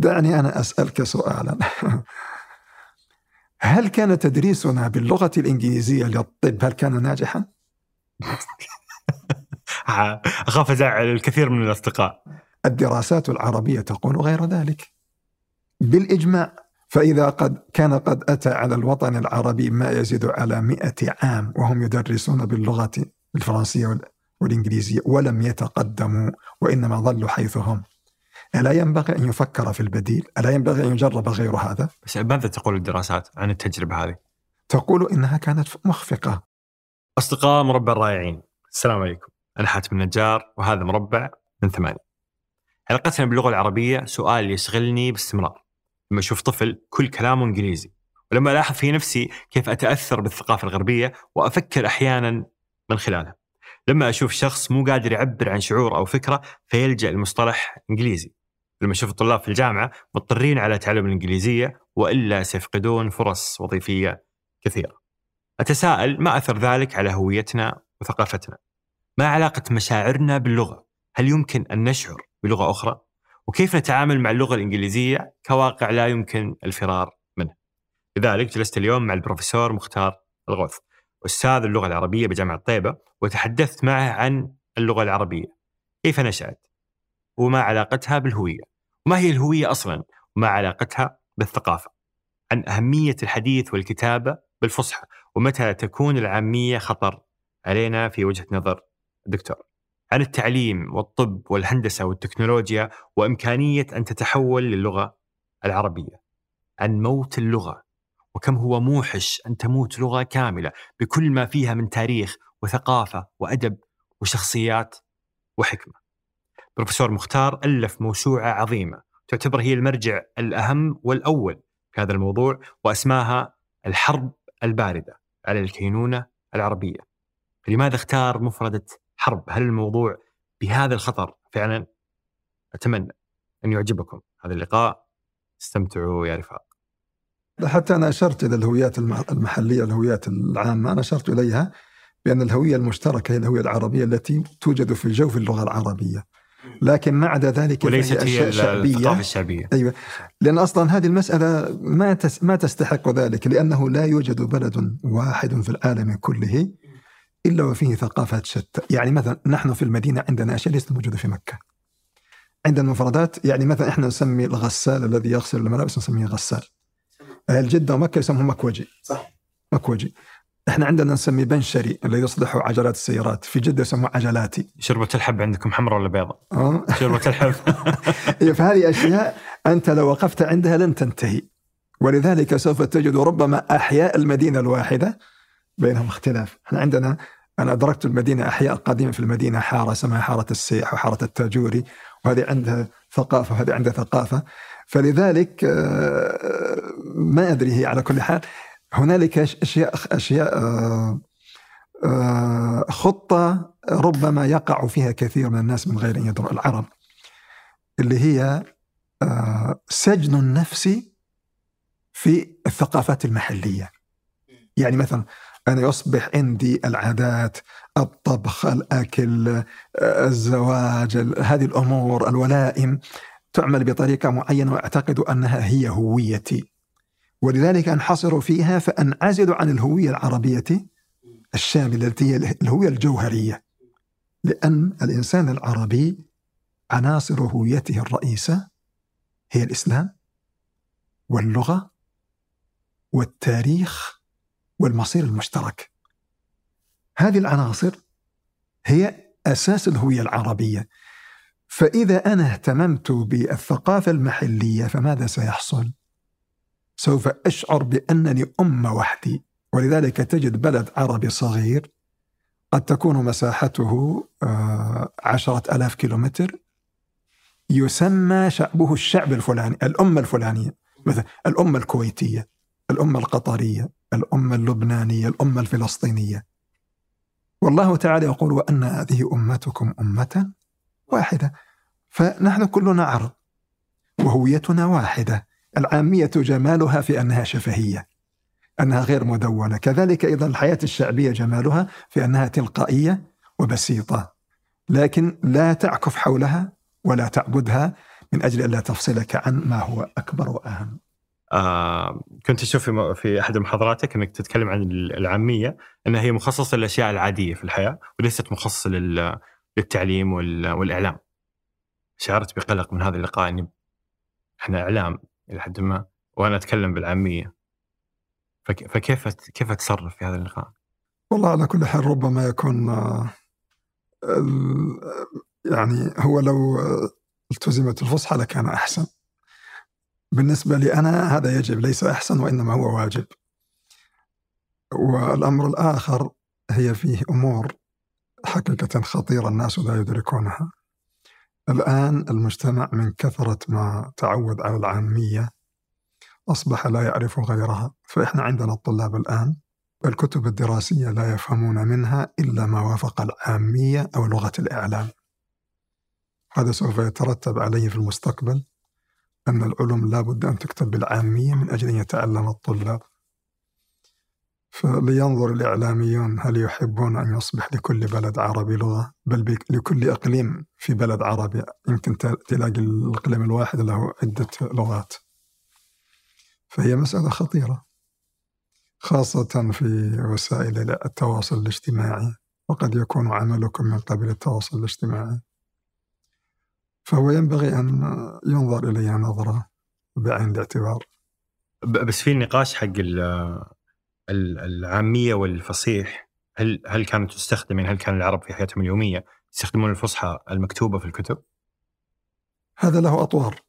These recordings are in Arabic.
دعني أنا أسألك سؤالا. هل كان تدريسنا باللغة الإنجليزية للطب هل كان ناجحا؟ أخاف أزعل الكثير من الأصدقاء. الدراسات العربية تقول غير ذلك. بالإجماع فإذا قد كان قد أتى على الوطن العربي ما يزيد على مئة عام وهم يدرسون باللغة الفرنسية والإنجليزية ولم يتقدموا وإنما ظلوا حيث هم ألا ينبغي أن يفكر في البديل؟ ألا ينبغي أن يجرب غير هذا؟ بس ماذا تقول الدراسات عن التجربة هذه؟ تقول إنها كانت مخفقة. أصدقاء مربع الرائعين السلام عليكم. أنا حاتم النجار وهذا مربع من ثمانية. علاقتنا باللغة العربية سؤال يشغلني باستمرار. لما أشوف طفل كل كلامه إنجليزي ولما ألاحظ في نفسي كيف أتأثر بالثقافة الغربية وأفكر أحيانا من خلالها. لما أشوف شخص مو قادر يعبر عن شعور أو فكرة فيلجأ لمصطلح إنجليزي. لما أشوف الطلاب في الجامعة مضطرين على تعلم الإنجليزية وإلا سيفقدون فرص وظيفية كثيرة. أتساءل ما أثر ذلك على هويتنا وثقافتنا؟ ما علاقة مشاعرنا باللغة؟ هل يمكن أن نشعر بلغة أخرى؟ وكيف نتعامل مع اللغة الإنجليزية كواقع لا يمكن الفرار منه؟ لذلك جلست اليوم مع البروفيسور مختار الغوث أستاذ اللغة العربية بجامعة طيبة وتحدثت معه عن اللغة العربية. كيف نشأت؟ وما علاقتها بالهوية؟ وما هي الهوية أصلا؟ وما علاقتها بالثقافة. عن أهمية الحديث والكتابة بالفصحى ومتى تكون العامية خطر علينا في وجهة نظر الدكتور. عن التعليم والطب والهندسة والتكنولوجيا وإمكانية أن تتحول للغة العربية. عن موت اللغة وكم هو موحش أن تموت لغة كاملة بكل ما فيها من تاريخ وثقافة وأدب وشخصيات وحكمة. بروفيسور مختار ألف موسوعة عظيمة. تعتبر هي المرجع الأهم والأول في هذا الموضوع وأسماها الحرب الباردة على الكينونة العربية. لماذا اختار مفردة حرب؟ هل الموضوع بهذا الخطر؟ فعلا أتمنى أن يعجبكم هذا اللقاء. استمتعوا يا رفاق. حتى أنا أشرت إلى الهويات المحلية الهويات العامة. أنا أشرت إليها بأن الهوية المشتركة هي الهوية العربية التي توجد في جوف اللغة العربية. لكن ما عدا ذلك وليست هي الثقافة الشعبية. أيوة. لأن أصلا هذه المسألة ما ما تستحق ذلك لأنه لا يوجد بلد واحد في العالم كله إلا وفيه ثقافات شتى. يعني مثلا نحن في المدينة عندنا أشياء ليست موجودة في مكة. عندنا مفردات يعني مثلا إحنا نسمي الغسال الذي يغسل الملابس نسميه غسال. أهل جدة ومكة يسموه مكوجي. صح. مكوجي. إحنا عندنا نسمي بنشري الذي يصلح عجلات السيارات. في جدة يسموه عجلاتي. شربة الحب عندكم حمراء ولا بيضاء؟ أه؟ شربة الحب. إيه، فهذه أشياء أنت لو وقفت عندها لن تنتهي. ولذلك سوف تجد ربما أحياء المدينة الواحدة بينهم اختلاف. إحنا عندنا أنا أدركت المدينة أحياء قديمة في المدينة حارة اسمها حارة السيح وحارة التاجوري وهذه عندها ثقافة وهذه عندها ثقافة. فلذلك آه، ما أدري هي على كل حال. هنالك أشياء أشياء آه، آه، خطة ربما يقع فيها كثير من الناس من غير أن يدروا العرب اللي هي سجن النفس في الثقافات المحلية. يعني مثلا أنا يصبح عندي العادات الطبخ الأكل الزواج هذه الأمور الولائم تعمل بطريقة معينة وأعتقد أنها هي هويتي. ولذلك أنحصر فيها فأنعزل عن الهوية العربية الشاملة التي هي الهوية الجوهرية. لأن الإنسان العربي عناصر هويته الرئيسة هي الإسلام واللغة والتاريخ والمصير المشترك. هذه العناصر هي أساس الهوية العربية. فإذا أنا اهتممت بالثقافة المحلية فماذا سيحصل؟ سوف أشعر بأنني أمة وحدي ولذلك تجد بلد عربي صغير قد تكون مساحته آه، عشرة ألاف كيلومتر يسمى شعبه الشعب الفلاني الأمة الفلانية. مثلا الأمة الكويتية الأمة القطرية الأمة اللبنانية الأمة الفلسطينية. والله تعالى يقول وأن هذه أمتكم أمة واحدة. فنحن كلنا عرب وهويتنا واحدة. العامية جمالها في أنها شفهية أنها غير مدونة. كذلك أيضا الحياة الشعبية جمالها في أنها تلقائية وبسيطة لكن لا تعكف حولها ولا تعبدها من أجل ألا تفصلك عن ما هو أكبر وأهم. آه كنت أشوف في, في أحد محاضراتك أنك تتكلم عن العامية أنها هي مخصصة للأشياء العادية في الحياة وليست مخصصة للتعليم والإعلام. شعرت بقلق من هذا اللقاء اني إحنا إعلام. إلى حد ما وأنا أتكلم بالعامية. فكيف كيف أتصرف في هذا اللقاء؟ والله على كل حال ربما يكون يعني هو لو التزمت الفصحى لكان أحسن. بالنسبة لي أنا هذا يجب ليس أحسن وإنما هو واجب والأمر الآخر هي فيه أمور حقيقة خطيرة الناس لا يدركونها الآن المجتمع من كثرة ما تعود على العامية أصبح لا يعرف غيرها فإحنا عندنا الطلاب الآن الكتب الدراسية لا يفهمون منها إلا ما وافق العامية أو لغة الإعلام. هذا سوف يترتب عليه في المستقبل أن العلوم لا بد أن تكتب بالعامية من أجل أن يتعلم الطلاب. فلينظر الإعلاميون هل يحبون أن يصبح لكل بلد عربي لغة؟ بل لكل إقليم في بلد عربي. يمكن تلاقي الإقليم الواحد له عدة لغات. فهي مسألة خطيرة خاصة في وسائل التواصل الاجتماعي وقد يكون عملكم من قبل التواصل الاجتماعي. فهو ينبغي أن ينظر إليها نظرة بعين الاعتبار. بس في النقاش حق العامية والفصيح هل هل كانت تستخدم يعني هل كان العرب في حياتهم اليومية يستخدمون الفصحى المكتوبة في الكتب؟ هذا له أطوار.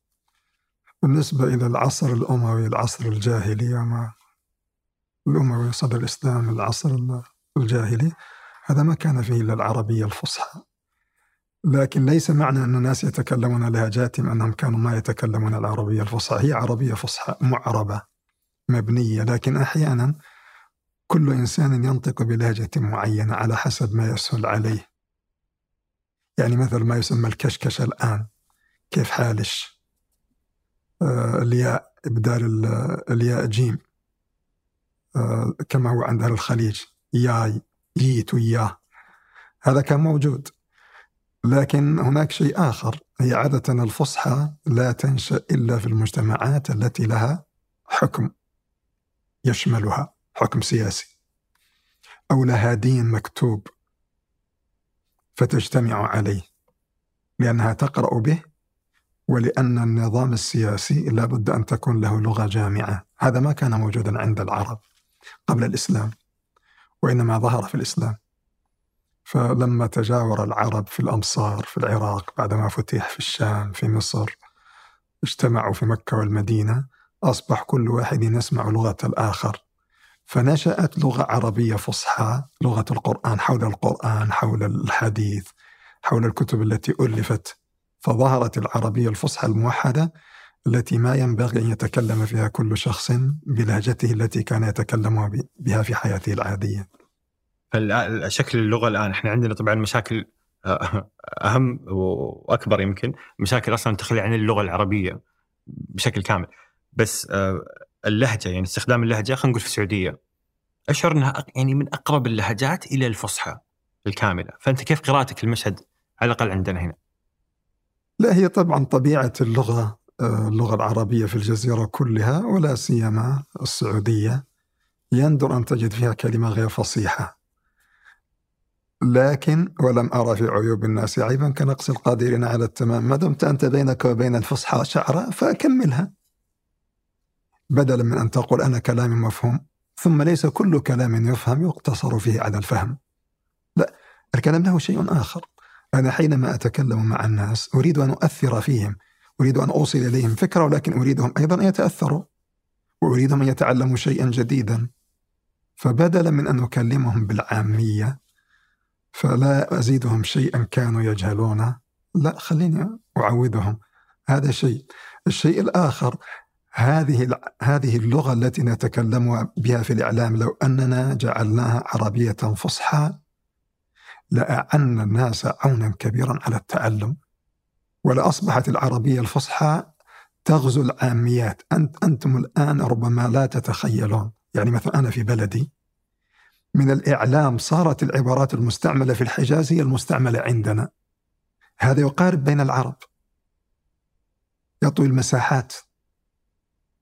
بالنسبة إلى العصر الأموي العصر الجاهلي وما الأموي صدر الإسلام العصر الجاهلي هذا ما كان فيه إلا العربية الفصحى. لكن ليس معنى أن الناس يتكلمون لهجاتهم أنهم كانوا ما يتكلمون العربية الفصحى. هي عربية فصحى معربة مبنية لكن أحيانا كل إنسان ينطق بلهجة معينة على حسب ما يسهل عليه. يعني مثل ما يسمى الكشكش الآن كيف حالش؟ آه الياء إبدال الياء جيم. آه كما هو عند أهل الخليج. ياي ييت وياه هذا كان موجود. لكن هناك شيء آخر. هي عادة الفصحى لا تنشأ إلا في المجتمعات التي لها حكم يشملها. حكم سياسي. أو لها دين مكتوب فتجتمع عليه. لأنها تقرأ به ولأن النظام السياسي لابد أن تكون له لغة جامعة. هذا ما كان موجودا عند العرب قبل الإسلام وإنما ظهر في الإسلام. فلما تجاور العرب في الأمصار في العراق بعدما فتح في الشام في مصر اجتمعوا في مكة والمدينة أصبح كل واحد يسمع لغة الآخر. فنشأت لغة عربية فصحى لغة القرآن حول القرآن حول الحديث حول الكتب التي ألفت. فظهرت العربية الفصحى الموحدة التي ما ينبغي أن يتكلم فيها كل شخص بلهجته التي كان يتكلم بها في حياته العادية. شكل اللغة الآن إحنا عندنا طبعا مشاكل آه، أهم وأكبر يمكن مشاكل أصلا تخلي عن اللغة العربية بشكل كامل. بس آه، اللهجة يعني استخدام اللهجة خلينا نقول في السعودية. أشعر إنها يعني من أقرب اللهجات إلى الفصحى الكاملة، فأنت كيف قراءتك للمشهد على الأقل عندنا هنا؟ لا هي طبعا طبيعة اللغة آه، اللغة العربية في الجزيرة كلها ولا سيما السعودية. يندر أن تجد فيها كلمة غير فصيحة. لكن ولم أرى في عيوب الناس عيبا كنقص القادرين على التمام. ما دمت أنت بينك وبين الفصحى شعرة فأكملها بدلا من أن تقول أنا كلامي مفهوم ثم ليس كل كلام يفهم يقتصر فيه على الفهم. لا الكلام له شيء آخر. أنا حينما أتكلم مع الناس أريد أن أؤثر فيهم أريد أن أوصل إليهم فكرة ولكن أريدهم أيضا أن يتأثروا وأريدهم أن يتعلموا شيئا جديدا. فبدلا من أن أكلمهم بالعامية فلا أزيدهم شيئا كانوا يجهلونه لا خليني أعودهم هذا شيء. الشيء الآخر هذه هذه اللغة التي نتكلم بها في الإعلام لو أننا جعلناها عربية فصحى لأعن الناس عونا كبيرا على التعلم. ولأصبحت العربية الفصحى تغزو العاميات. أنت أنتم الآن ربما لا تتخيلون. يعني مثلا أنا في بلدي من الإعلام صارت العبارات المستعملة في الحجاز هي المستعملة عندنا. هذا يقارب بين العرب. يطوي المساحات.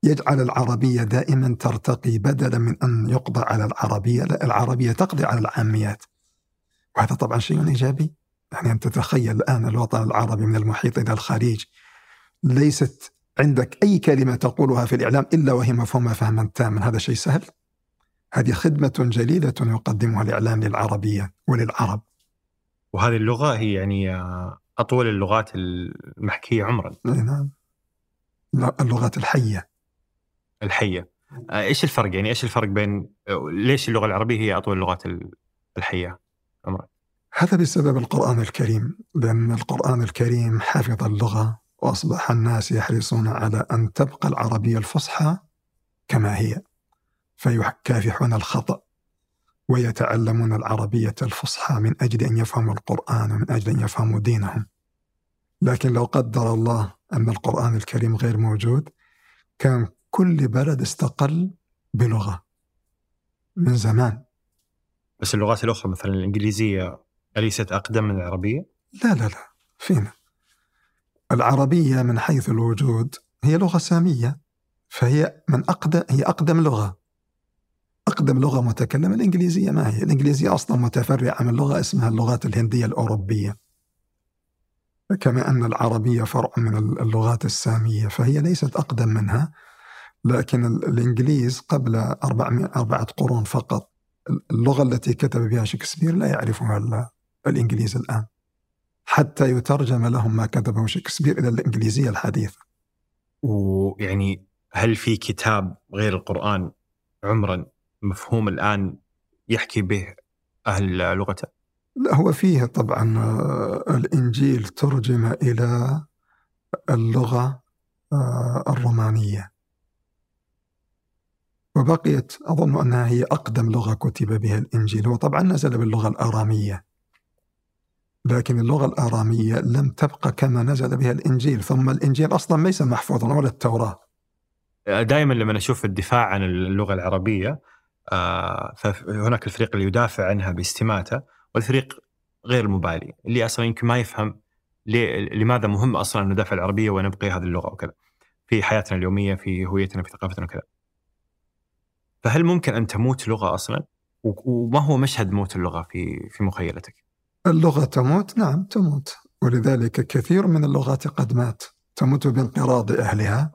يجعل العربية دائما ترتقي بدلا من أن يقضى على العربية لا العربية تقضي على العاميات. وهذا طبعا شيء إيجابي. يعني أنت تتخيل الآن الوطن العربي من المحيط إلى الخليج. ليست عندك أي كلمة تقولها في الإعلام إلا وهي مفهومة فهما تاما. هذا شيء سهل. هذه خدمة جليلة يقدمها الإعلام للعربية وللعرب. وهذه اللغة هي يعني أطول اللغات المحكية عمرا. نعم. اللغات الحية. الحية. إيش الفرق؟ يعني إيش الفرق بين ليش اللغة العربية هي أطول اللغات الحية؟ عمرا هذا بسبب القرآن الكريم لأن القرآن الكريم حفظ اللغة وأصبح الناس يحرصون على أن تبقى العربية الفصحى كما هي فيكافحون الخطأ ويتعلمون العربية الفصحى من أجل أن يفهموا القرآن ومن أجل أن يفهموا دينهم. لكن لو قدر الله أن القرآن الكريم غير موجود كان كل بلد استقل بلغة من زمان. بس اللغات الأخرى مثلا الإنجليزية أليست أقدم من العربية؟ لا لا لا فينا. العربية من حيث الوجود هي لغة سامية فهي من أقدم هي أقدم لغة. أقدم لغة متكلمة الإنجليزية ما هي؟ الإنجليزية أصلا متفرعة من لغة اسمها اللغات الهندية الأوروبية. كما أن العربية فرع من اللغات السامية فهي ليست أقدم منها. لكن الإنجليز قبل أربعة قرون فقط. اللغة التي كتب بها شكسبير لا يعرفها الإنجليز الآن. حتى يترجم لهم ما كتبه شكسبير إلى الإنجليزية الحديثة. ويعني هل في كتاب غير القرآن عمرا مفهوم الآن يحكي به أهل لغته؟ لا هو فيه طبعا آه، الإنجيل ترجم إلى اللغة آه، الرومانية. وبقيت أظن أنها هي أقدم لغة كتب بها الإنجيل وطبعا نزل باللغة الآرامية. لكن اللغة الآرامية لم تبقى كما نزل بها الإنجيل ثم الإنجيل أصلا ليس محفوظا ولا التوراة. دائما لما نشوف الدفاع عن اللغة العربية آه، فهناك الفريق اللي يدافع عنها باستماتة والفريق غير المبالي اللي أصلا يمكن ما يفهم لماذا مهم أصلا ندافع العربية ونبقي هذه اللغة وكذا في حياتنا اليومية في هويتنا في ثقافتنا وكذا. فهل ممكن أن تموت لغة أصلا؟ وما هو مشهد موت اللغة في في مخيلتك؟ اللغة تموت؟ نعم تموت. ولذلك كثير من اللغات قد مات. تموت بانقراض أهلها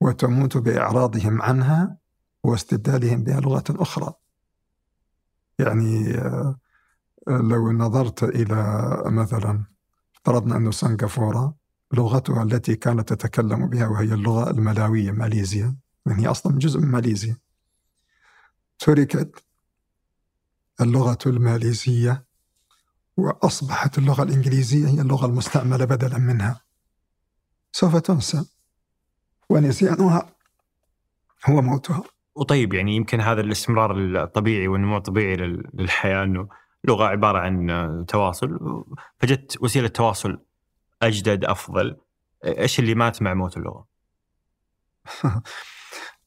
وتموت بإعراضهم عنها واستبدالهم بها لغة أخرى. يعني آه، لو نظرت إلى مثلا افترضنا أن سنغافورة لغتها التي كانت تتكلم بها وهي اللغة الملاوية ماليزيا يعني هي أصلا جزء من ماليزيا. تركت اللغة الماليزية وأصبحت اللغة الإنجليزية هي اللغة المستعملة بدلا منها. سوف تنسى. ونسيانها هو موتها. وطيب يعني يمكن هذا الاستمرار الطبيعي والنمو الطبيعي للحياة أنه لغة عبارة عن تواصل. فجت وسيلة تواصل أجدد أفضل. إيش اللي مات مع موت اللغة؟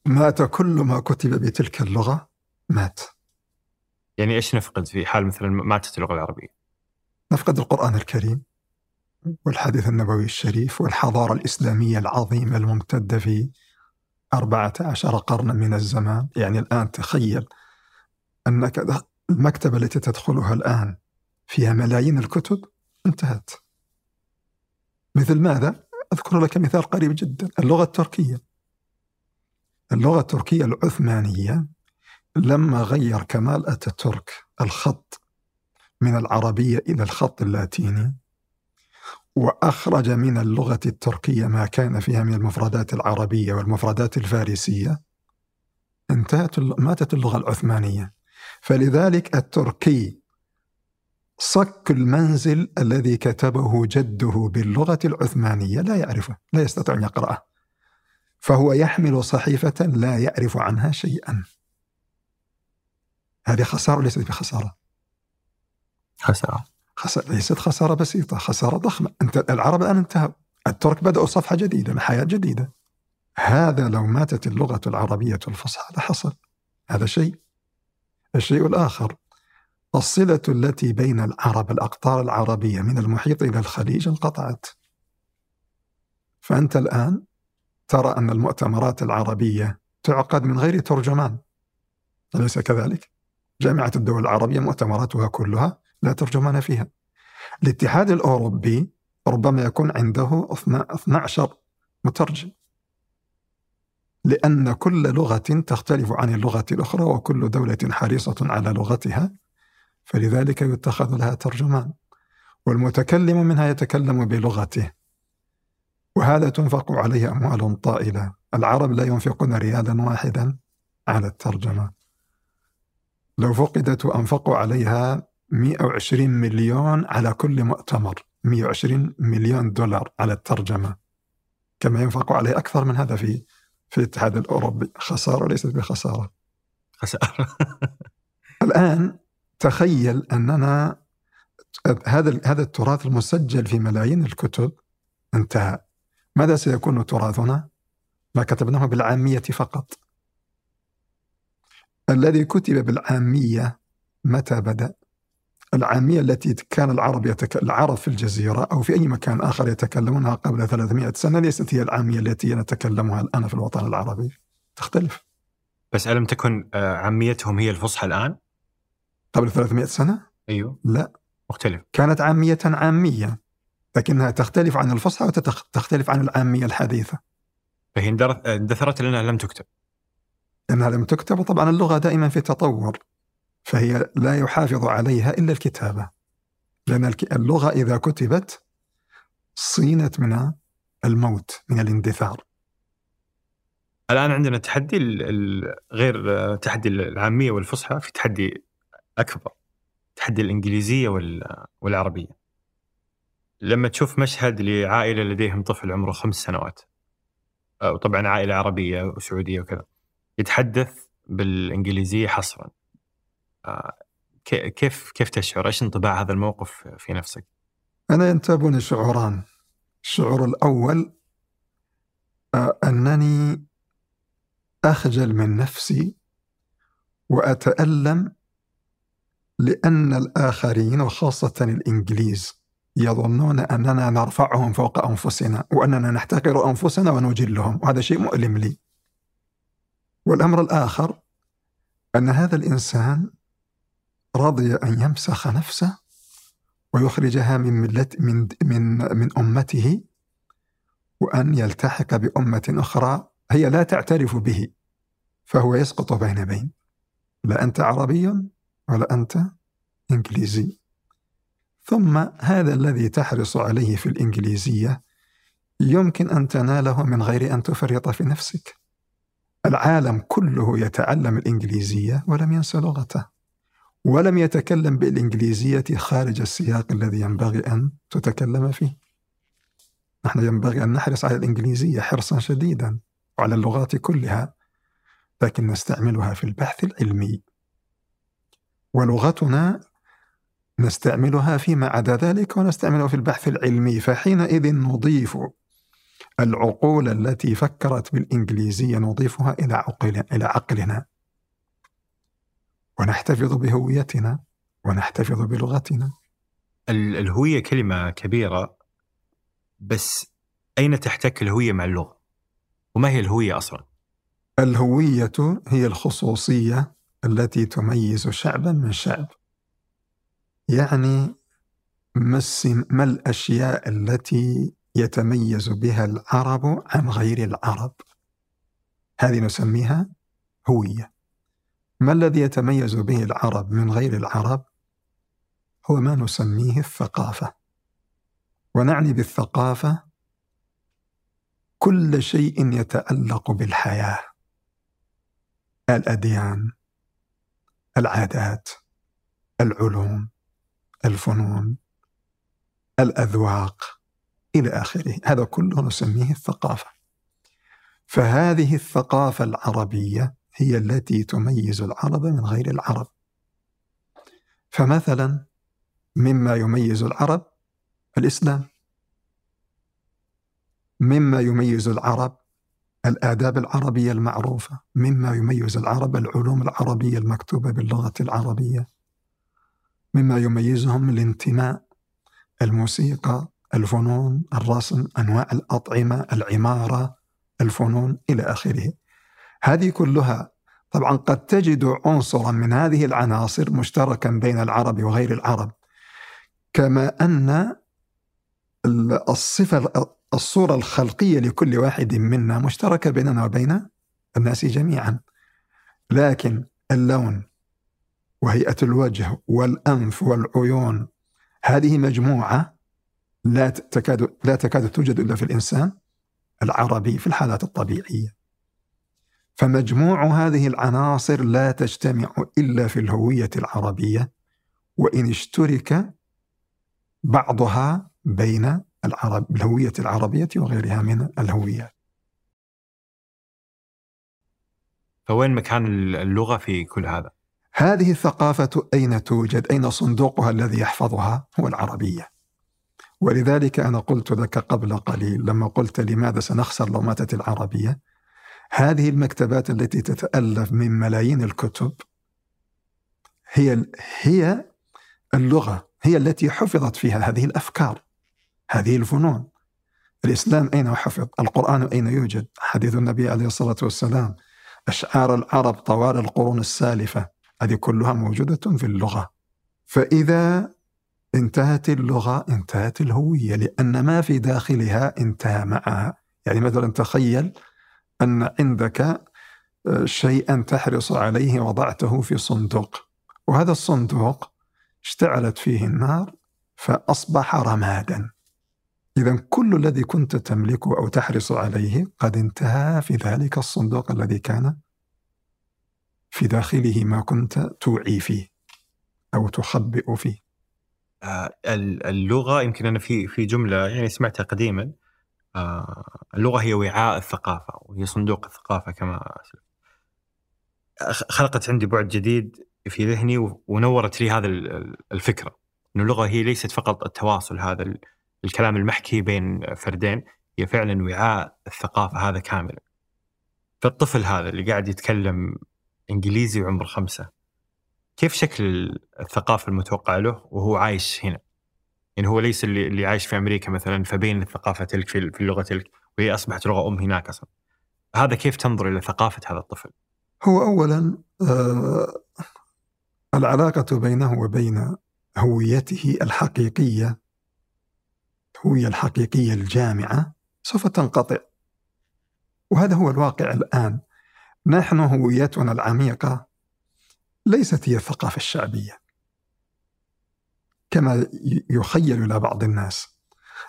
مات كل ما كتب بتلك اللغة. مات يعني إيش نفقد في حال مثلا ماتت اللغة العربية؟ نفقد القرآن الكريم والحديث النبوي الشريف والحضارة الإسلامية العظيمة الممتدة في أربعة عشر قرنا من الزمان يعني الآن تخيل أنك المكتبة التي تدخلها الآن فيها ملايين الكتب انتهت مثل ماذا؟ أذكر لك مثال قريب جدا اللغة التركية اللغة التركية العثمانية لما غير كمال أتاتورك الخط من العربية إلى الخط اللاتيني وأخرج من اللغة التركية ما كان فيها من المفردات العربية والمفردات الفارسية. انتهت ماتت اللغة العثمانية. فلذلك التركي صك المنزل الذي كتبه جده باللغة العثمانية. لا يعرفه لا يستطيع أن يقرأه. فهو يحمل صحيفة لا يعرف عنها شيئا. هذه خسارة ليست بخسارة. خسارة. خسارة ليست خسارة بسيطة خسارة ضخمة. أنت العرب الآن انتهوا. الترك بدأوا صفحة جديدة حياة جديدة. هذا لو ماتت اللغة العربية الفصحى لحصل. هذا شيء. الشيء الآخر الصلة التي بين العرب الأقطار العربية من المحيط إلى الخليج انقطعت. فأنت الآن ترى أن المؤتمرات العربية تعقد من غير ترجمان. أليس كذلك؟ جامعة الدول العربية مؤتمراتها كلها لا ترجمان فيها. الاتحاد الأوروبي ربما يكون عنده 12 مترجم. لأن كل لغة تختلف عن اللغة الأخرى وكل دولة حريصة على لغتها فلذلك يتخذ لها ترجمان. والمتكلم منها يتكلم بلغته. وهذا تنفق عليه أموال طائلة. العرب لا ينفقون ريالا واحدا على الترجمة. لو فقدت وأنفقوا عليها 120 مليون على كل مؤتمر 120 مليون دولار على الترجمة. كما ينفق عليه أكثر من هذا في في الاتحاد الأوروبي. خسارة ليست بخسارة. خسارة. الآن تخيل أننا هذا هذا التراث المسجل في ملايين الكتب انتهى. ماذا سيكون تراثنا؟ ما كتبناه بالعامية فقط. الذي كتب بالعامية متى بدأ؟ العامية التي كان العرب يتك... العرب في الجزيرة أو في أي مكان آخر يتكلمونها قبل 300 سنة ليست هي العامية التي نتكلمها الآن في الوطن العربي. تختلف. بس ألم تكن آه، عاميتهم هي الفصحى الآن؟ قبل 300 سنة؟ أيوه. لا. مختلف. كانت عامية عامية لكنها تختلف عن الفصحى وتختلف عن العامية الحديثة. فهي اندثرت لأنها لم تكتب. لأنها لم تكتب وطبعا اللغة دائما في تطور فهي لا يحافظ عليها إلا الكتابة. لأن اللغة إذا كتبت صينت من الموت من الاندثار. الآن عندنا تحدي غير تحدي العامية والفصحى في تحدي أكبر تحدي الإنجليزية والعربية. لما تشوف مشهد لعائلة لديهم طفل عمره خمس سنوات وطبعا عائلة عربية وسعودية وكذا يتحدث بالإنجليزية حصرا آه، كيف كيف تشعر؟ إيش انطباع هذا الموقف في نفسك؟ أنا ينتابني شعوران. الشعور الأول آه، أنني أخجل من نفسي وأتألم لأن الآخرين وخاصة الإنجليز يظنون أننا نرفعهم فوق أنفسنا وأننا نحتقر أنفسنا ونجلهم وهذا شيء مؤلم لي. والأمر الآخر أن هذا الإنسان رضي أن يمسخ نفسه ويخرجها من ملة من من من أمته وأن يلتحق بأمة أخرى هي لا تعترف به فهو يسقط بين بين. لا أنت عربي ولا أنت إنجليزي. ثم هذا الذي تحرص عليه في الإنجليزية يمكن أن تناله من غير أن تفرط في نفسك. العالم كله يتعلم الإنجليزية ولم ينسى لغته ولم يتكلم بالإنجليزية خارج السياق الذي ينبغي أن تتكلم فيه. نحن ينبغي أن نحرص على الإنجليزية حرصا شديدا وعلى اللغات كلها لكن نستعملها في البحث العلمي. ولغتنا نستعملها فيما عدا ذلك ونستعملها في البحث العلمي فحينئذ نضيف العقول التي فكرت بالإنجليزية نضيفها إلى عقل إلى عقلنا ونحتفظ بهويتنا ونحتفظ بلغتنا الهوية كلمة كبيرة بس أين تحتك الهوية مع اللغة؟ وما هي الهوية أصلا؟ الهوية هي الخصوصية التي تميز شعبا من شعب يعني ما الأشياء التي يتميز بها العرب عن غير العرب. هذه نسميها هوية. ما الذي يتميز به العرب من غير العرب؟ هو ما نسميه الثقافة. ونعني بالثقافة كل شيء يتعلق بالحياة. الأديان العادات العلوم الفنون الأذواق. إلى آخره. هذا كله نسميه الثقافة. فهذه الثقافة العربية هي التي تميز العرب من غير العرب. فمثلا مما يميز العرب الإسلام. مما يميز العرب الآداب العربية المعروفة. مما يميز العرب العلوم العربية المكتوبة باللغة العربية. مما يميزهم الانتماء الموسيقى الفنون الرسم أنواع الأطعمة العمارة الفنون إلى آخره. هذه كلها طبعا قد تجد عنصرا من هذه العناصر مشتركا بين العرب وغير العرب. كما أن الصفة الصورة الخلقية لكل واحد منا مشتركة بيننا وبين الناس جميعا. لكن اللون وهيئة الوجه والأنف والعيون هذه مجموعة لا تكاد لا تكاد توجد إلا في الإنسان العربي في الحالات الطبيعية فمجموع هذه العناصر لا تجتمع إلا في الهوية العربية وإن اشترك بعضها بين العرب الهوية العربية وغيرها من الهويات فوين مكان اللغة في كل هذا؟ هذه الثقافة أين توجد؟ أين صندوقها الذي يحفظها؟ هو العربية ولذلك أنا قلت لك قبل قليل لما قلت لماذا سنخسر لو ماتت العربية هذه المكتبات التي تتألف من ملايين الكتب هي هي اللغة هي التي حفظت فيها هذه الأفكار هذه الفنون. الإسلام أين حفظ؟ القرآن أين يوجد؟ حديث النبي عليه الصلاة والسلام أشعار العرب طوال القرون السالفة هذه كلها موجودة في اللغة. فإذا انتهت اللغة انتهت الهوية لأن ما في داخلها انتهى معها. يعني مثلا تخيل أن عندك آه، شيئا تحرص عليه وضعته في صندوق وهذا الصندوق اشتعلت فيه النار فأصبح رمادا. إذا كل الذي كنت تملكه أو تحرص عليه قد انتهى في ذلك الصندوق الذي كان في داخله ما كنت توعي فيه أو تخبئ فيه. آه، اللغة يمكن أنا في في جملة يعني سمعتها قديما. آه، اللغة هي وعاء الثقافة وهي صندوق الثقافة كما خلقت عندي بعد جديد في ذهني ونورت لي هذا الفكرة. أن اللغة هي ليست فقط التواصل هذا الكلام المحكي بين فردين هي فعلا وعاء الثقافة هذا كاملا. فالطفل هذا اللي قاعد يتكلم إنجليزي وعمره خمسة كيف شكل الثقافة المتوقع له وهو عايش هنا؟ يعني هو ليس اللي, اللي عايش في أمريكا مثلا فبين الثقافة تلك في اللغة تلك وهي أصبحت لغة أم هناك أصلا. هذا كيف تنظر إلى ثقافة هذا الطفل؟ هو أولا آه العلاقة بينه وبين هويته الحقيقية الهوية الحقيقية الجامعة سوف تنقطع. وهذا هو الواقع الآن. نحن هويتنا العميقة ليست هي الثقافة الشعبية. كما يخيل إلى بعض الناس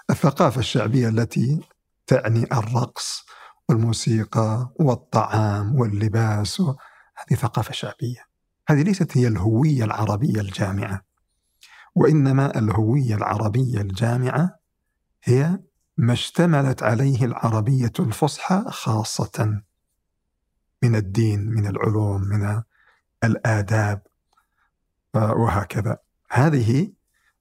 الثقافة الشعبية التي تعني الرقص والموسيقى والطعام واللباس هذه ثقافة شعبية. هذه ليست هي الهوية العربية الجامعة وإنما الهوية العربية الجامعة هي ما اشتملت عليه العربية الفصحى خاصة من الدين من العلوم من الآداب وهكذا. هذه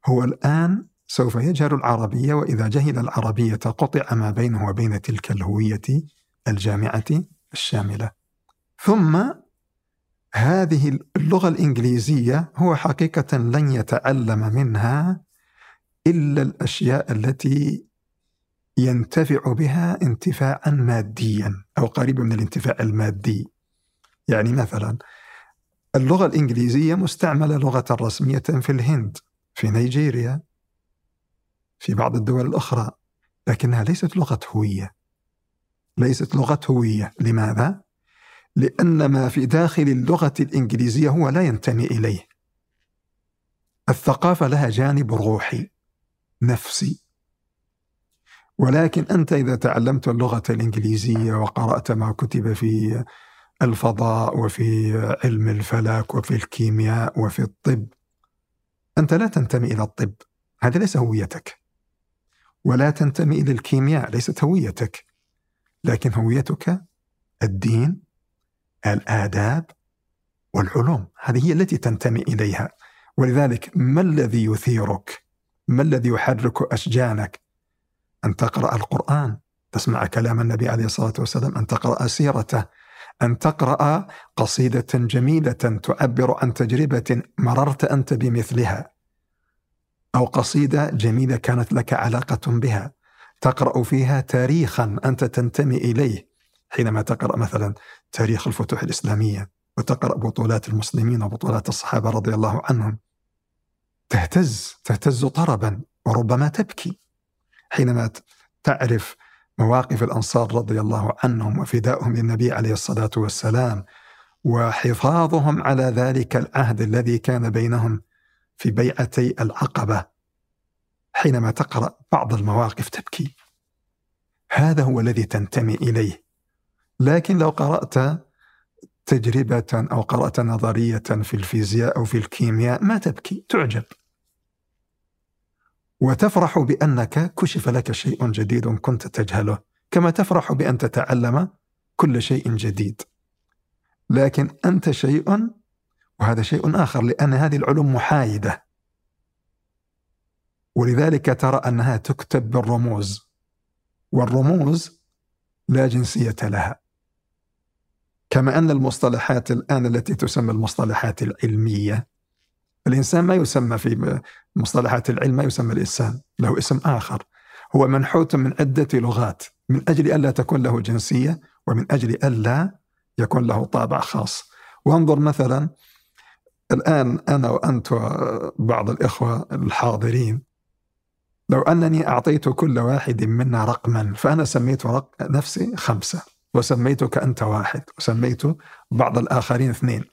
هو الآن سوف يجهل العربية وإذا جهل العربية قطع ما بينه وبين تلك الهوية الجامعة الشاملة. ثم هذه اللغة الإنجليزية هو حقيقة لن يتعلم منها إلا الأشياء التي ينتفع بها انتفاعا ماديا أو قريبا من الانتفاع المادي. يعني مثلا اللغة الإنجليزية مستعملة لغة رسمية في الهند في نيجيريا في بعض الدول الأخرى لكنها ليست لغة هوية. ليست لغة هوية. لماذا؟ لأن ما في داخل اللغة الإنجليزية هو لا ينتمي إليه. الثقافة لها جانب روحي نفسي. ولكن أنت إذا تعلمت اللغة الإنجليزية وقرأت ما كتب في الفضاء وفي علم الفلك وفي الكيمياء وفي الطب. أنت لا تنتمي إلى الطب هذا ليس هويتك. ولا تنتمي إلى الكيمياء ليست هويتك. لكن هويتك الدين الآداب والعلوم هذه هي التي تنتمي إليها. ولذلك ما الذي يثيرك؟ ما الذي يحرك أشجانك؟ أن تقرأ القرآن. تسمع كلام النبي عليه الصلاة والسلام أن تقرأ سيرته. أن تقرأ قصيدة جميلة تعبر عن تجربة مررت أنت بمثلها أو قصيدة جميلة كانت لك علاقة بها. تقرأ فيها تاريخا أنت تنتمي إليه حينما تقرأ مثلا تاريخ الفتوح الإسلامية وتقرأ بطولات المسلمين وبطولات الصحابة رضي الله عنهم. تهتز تهتز طربا وربما تبكي. حينما تعرف مواقف الأنصار رضي الله عنهم وفدائهم للنبي عليه الصلاة والسلام وحفاظهم على ذلك العهد الذي كان بينهم في بيعتي العقبة حينما تقرأ بعض المواقف تبكي. هذا هو الذي تنتمي إليه. لكن لو قرأت تجربة أو قرأت نظرية في الفيزياء أو في الكيمياء ما تبكي تعجب. وتفرح بأنك كشف لك شيء جديد كنت تجهله كما تفرح بأن تتعلم كل شيء جديد. لكن أنت شيء وهذا شيء آخر لأن هذه العلوم محايدة. ولذلك ترى أنها تكتب بالرموز والرموز لا جنسية لها. كما أن المصطلحات الآن التي تسمى المصطلحات العلمية الإنسان ما يسمى في مصطلحات العلم ما يسمى الإنسان له اسم آخر. هو منحوت من عدة لغات من أجل ألا تكون له جنسية ومن أجل ألا يكون له طابع خاص. وانظر مثلا الآن أنا وأنت وبعض الإخوة الحاضرين لو أنني أعطيت كل واحد منا رقما فأنا سميت رق... نفسي خمسة وسميتك أنت واحد وسميت بعض الآخرين اثنين.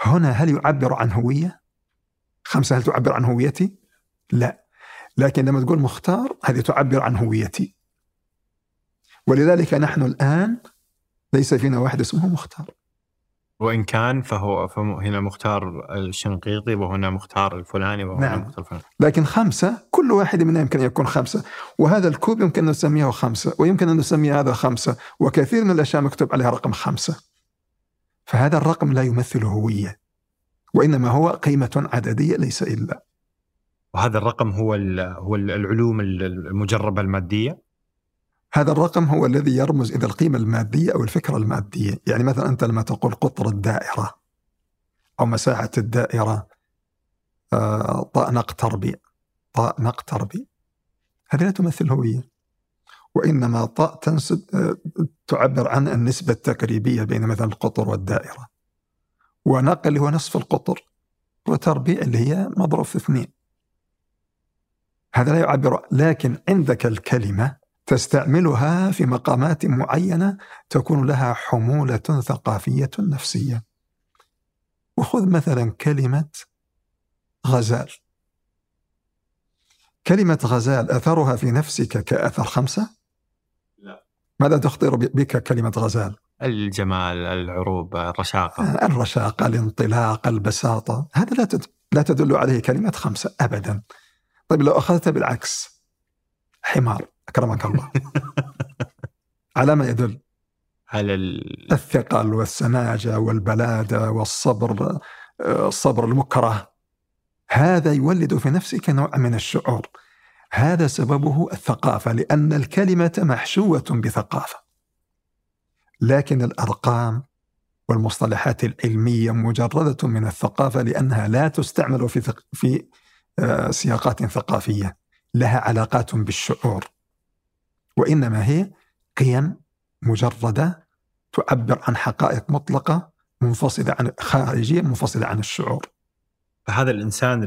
هنا هل يعبر عن هوية؟ خمسة هل تعبر عن هويتي؟ لا. لكن لما تقول مختار هذه تعبر عن هويتي. ولذلك نحن الآن ليس فينا واحد اسمه مختار. وإن كان فهو, هنا مختار الشنقيطي وهنا مختار الفلاني وهنا نعم. مختار الفلاني. لكن خمسة كل واحد منا يمكن أن يكون خمسة. وهذا الكوب يمكن أن نسميه خمسة ويمكن أن نسمي هذا خمسة وكثير من الأشياء مكتوب عليها رقم خمسة. فهذا الرقم لا يمثل هوية. وإنما هو قيمة عددية ليس إلا. وهذا الرقم هو هو العلوم المجربة المادية؟ هذا الرقم هو الذي يرمز إلى القيمة المادية أو الفكرة المادية. يعني مثلا أنت لما تقول قطر الدائرة أو مساحة الدائرة آه، طاء نق تربيع طاء نق تربيع هذه لا تمثل هوية. وإنما طاء تنسب آه، تعبر عن النسبة التقريبية بين مثلا القطر والدائرة. ونق اللي هو نصف القطر وتربيع اللي هي مضروب في اثنين هذا لا يعبر لكن عندك الكلمة تستعملها في مقامات معينة تكون لها حمولة ثقافية نفسية وخذ مثلا كلمة غزال كلمة غزال أثرها في نفسك كأثر خمسة؟ لا ماذا تخطر بك كلمة غزال؟ الجمال العروب الرشاقة. الرشاقة الانطلاق البساطة. هذا لا لا تدل عليه كلمة خمسة أبدا. طيب لو أخذت بالعكس حمار أكرمك الله. على ما يدل. على الثقل والسماجة والبلادة والصبر الصبر المكره. هذا يولد في نفسك نوع من الشعور. هذا سببه الثقافة لأن الكلمة محشوة بثقافة. لكن الأرقام والمصطلحات العلمية مجردة من الثقافة لأنها لا تستعمل في في آه، سياقات ثقافية. لها علاقات بالشعور. وإنما هي قيم مجردة تعبر عن حقائق مطلقة منفصلة عن خارجية منفصلة عن الشعور. فهذا الإنسان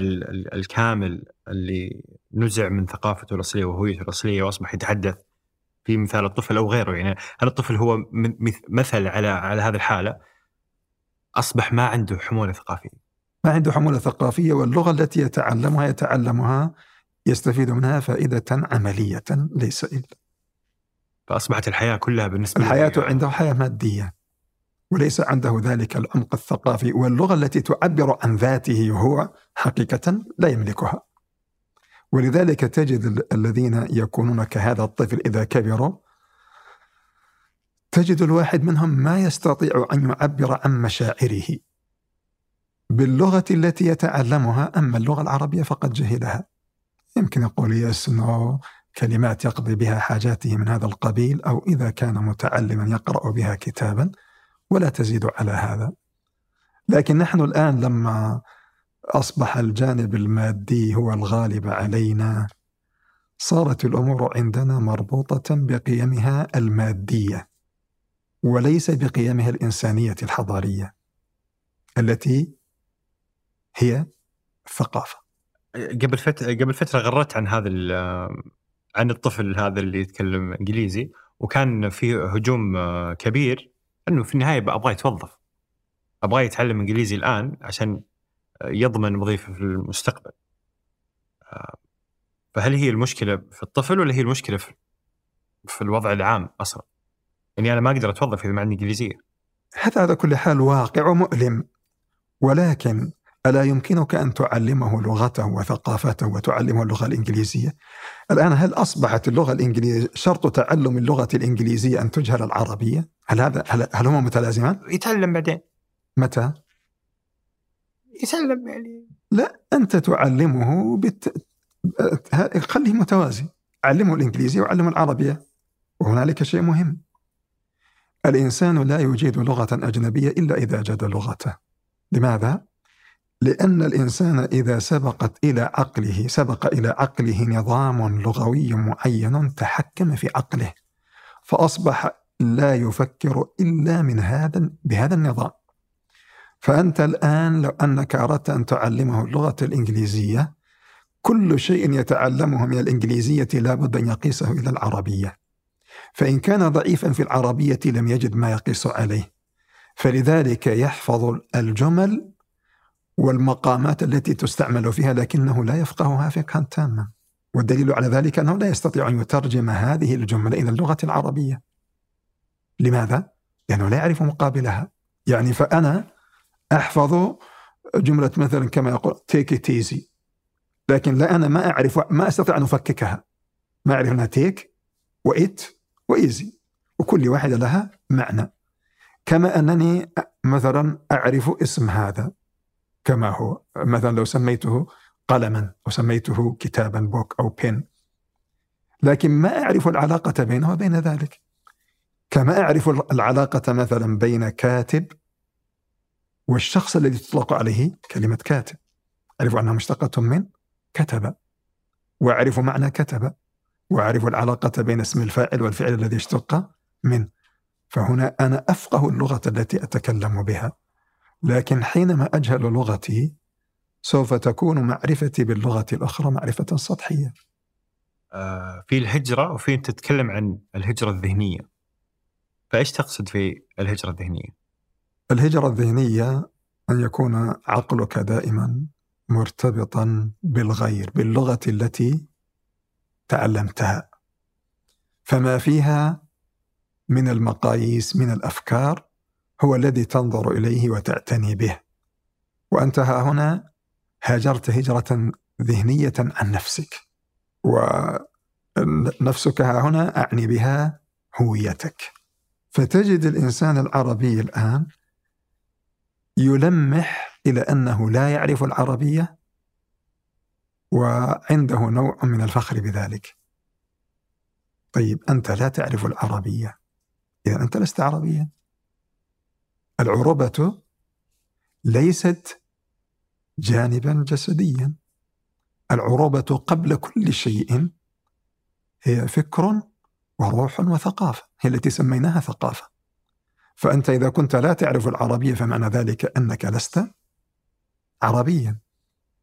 الكامل اللي نزع من ثقافته الأصلية وهويته الأصلية وأصبح يتحدث في مثال الطفل أو غيره. يعني هذا الطفل هو مثل على على هذه الحالة؟ أصبح ما عنده حمولة ثقافية. ما عنده حمولة ثقافية واللغة التي يتعلمها يتعلمها يستفيد منها فائدة عملية ليس إلا. فأصبحت الحياة كلها بالنسبة الحياة عنده حياة مادية وليس عنده ذلك العمق الثقافي. واللغة التي تعبر عن ذاته هو حقيقة لا يملكها. ولذلك تجد الذين يكونون كهذا الطفل إذا كبروا تجد الواحد منهم ما يستطيع أن يعبر عن مشاعره باللغة التي يتعلمها أما اللغة العربية فقد جهلها. يمكن يقول يس نو كلمات يقضي بها حاجاته من هذا القبيل أو إذا كان متعلما يقرأ بها كتابا ولا تزيد على هذا. لكن نحن الآن لما أصبح الجانب المادي هو الغالب علينا. صارت الأمور عندنا مربوطة بقيمها المادية وليس بقيمها الإنسانية الحضارية التي هي الثقافة قبل فترة قبل فترة غردت عن هذا عن الطفل هذا اللي يتكلم إنجليزي وكان في هجوم كبير إنه في النهاية أبغاه يتوظف أبغاه يتعلم إنجليزي الآن عشان يضمن وظيفة في المستقبل. فهل هي المشكلة في الطفل ولا هي المشكلة في, في الوضع العام أصلا؟ يعني أنا ما أقدر أتوظف إذا ما عندي إنجليزية. هذا على كل حال واقع ومؤلم. ولكن ألا يمكنك أن تعلمه لغته وثقافته وتعلمه اللغة الإنجليزية؟ الآن هل أصبحت اللغة الإنجليزية شرط تعلم اللغة الإنجليزية أن تجهل العربية؟ هل هذا هل, هل هما متلازمان؟ يتعلم بعدين. متى؟ يتعلم يعني. لا أنت تعلمه بت... خليه متوازي. علمه الإنجليزية وعلمه العربية وهنالك شيء مهم. الإنسان لا يجيد لغة أجنبية إلا إذا جاد لغته. لماذا؟ لأن الإنسان إذا سبقت إلى عقله سبق إلى عقله نظام لغوي معين تحكم في عقله فأصبح لا يفكر إلا من هذا بهذا النظام. فأنت الآن لو أنك أردت أن تعلمه اللغة الإنجليزية كل شيء يتعلمه من الإنجليزية لابد أن يقيسه إلى العربية. فإن كان ضعيفا في العربية لم يجد ما يقيس عليه. فلذلك يحفظ الجمل والمقامات التي تستعمل فيها لكنه لا يفقهها فقها تاما. والدليل على ذلك أنه لا يستطيع أن يترجم هذه الجملة إلى اللغة العربية. لماذا؟ لأنه لا يعرف مقابلها. يعني فأنا أحفظ جملة مثلا كما يقول تيك تيزي لكن لا أنا ما أعرف ما أستطيع أن أفككها. ما أعرف أنها تيك وإت وإيزي وكل واحدة لها معنى. كما أنني مثلا أعرف اسم هذا كما هو. مثلا لو سميته قلما أو سميته كتابا بوك أو بين لكن ما أعرف العلاقة بينه وبين ذلك. كما أعرف العلاقة مثلا بين كاتب والشخص الذي تطلق عليه كلمة كاتب. أعرف أنها مشتقة من كتب. وأعرف معنى كتب. وأعرف العلاقة بين اسم الفاعل والفعل الذي اشتق منه فهنا أنا أفقه اللغة التي أتكلم بها. لكن حينما أجهل لغتي سوف تكون معرفتي باللغة الأخرى معرفة سطحية. آه في الهجرة وفي تتكلم عن الهجرة الذهنية. فإيش تقصد في الهجرة الذهنية؟ الهجرة الذهنية أن يكون عقلك دائما مرتبطا بالغير باللغة التي تعلمتها. فما فيها من المقاييس من الأفكار هو الذي تنظر إليه وتعتني به. وأنت ها هنا هاجرت هجرة ذهنية عن نفسك. ونفسك ها هنا أعني بها هويتك. فتجد الإنسان العربي الآن يلمح إلى أنه لا يعرف العربية وعنده نوع من الفخر بذلك. طيب أنت لا تعرف العربية. إذا أنت لست عربيا. العروبة ليست جانبا جسديا. العروبة قبل كل شيء هي فكر وروح وثقافة هي التي سميناها ثقافة. فأنت إذا كنت لا تعرف العربية فمعنى ذلك أنك لست عربيا.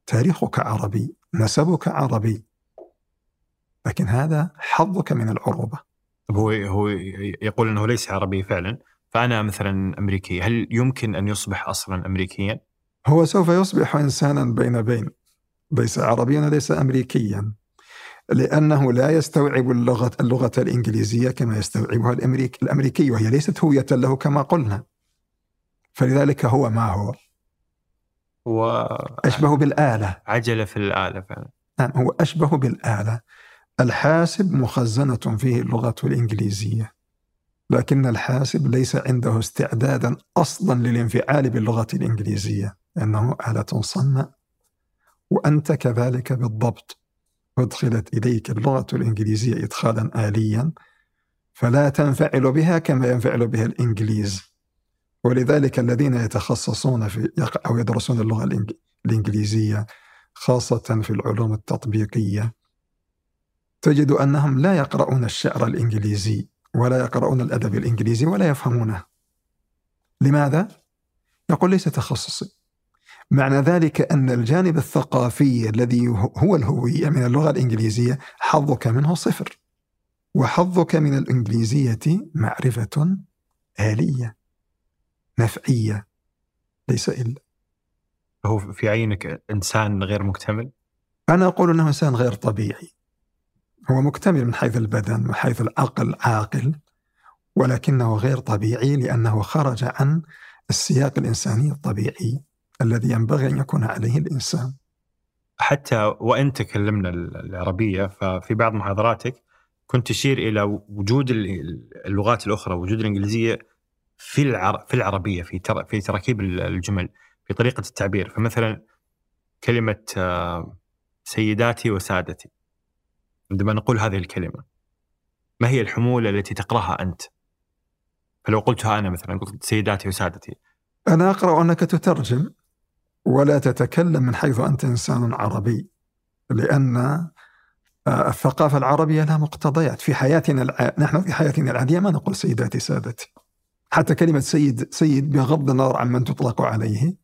تاريخك عربي نسبك عربي. لكن هذا حظك من العروبة. هو هو يقول إنه ليس عربي فعلا. فأنا مثلا أمريكي هل يمكن أن يصبح أصلا امريكيا؟ هو سوف يصبح انسانا بين بين. ليس عربيا وليس امريكيا. لأنه لا يستوعب اللغة اللغة الإنجليزية كما يستوعبها الامريكي الأمريكي وهي ليست هوية له كما قلنا. فلذلك هو ما هو؟ هو أشبه بالآلة. عجلة في الآلة فعلا. نعم هو أشبه بالآلة. الحاسب مخزنة فيه اللغة الإنجليزية. لكن الحاسب ليس عنده استعدادا أصلا للانفعال باللغة الإنجليزية. لأنه آلة صنع وأنت كذلك بالضبط. أدخلت إليك اللغة الإنجليزية إدخالا آليا فلا تنفعل بها كما ينفعل بها الإنجليز. ولذلك الذين يتخصصون في أو يدرسون اللغة الإنجليزية خاصة في العلوم التطبيقية تجد أنهم لا يقرؤون الشعر الإنجليزي ولا يقرؤون الأدب الإنجليزي ولا يفهمونه. لماذا؟ يقول ليس تخصصي. معنى ذلك أن الجانب الثقافي الذي هو الهوية من اللغة الإنجليزية حظك منه صفر. وحظك من الإنجليزية معرفة آلية نفعية ليس إلا. هو في عينك إنسان غير مكتمل؟ أنا أقول أنه إنسان غير طبيعي. هو مكتمل من حيث البدن من حيث العقل عاقل ولكنه غير طبيعي لأنه خرج عن السياق الإنساني الطبيعي. الذي ينبغي أن يكون عليه الإنسان حتى وإن تكلمنا العربية ففي بعض محاضراتك كنت تشير إلى وجود اللغات الأخرى وجود الإنجليزية في. في العربية في. في تراكيب الجمل في طريقة التعبير فمثلا كلمة آه، سيداتي وسادتي عندما نقول هذه الكلمة ما هي الحمولة التي تقرأها أنت فلو قلتها أنا مثلا قلت سيداتي وسادتي أنا أقرأ أنك تترجم ولا تتكلم من حيث أنت إنسان عربي لأن آه، الثقافة العربية لها مقتضيات. في حياتنا الع... نحن في حياتنا العادية ما نقول سيداتي سادتي. حتى كلمة سيد سيد بغض النظر عن من تطلق عليه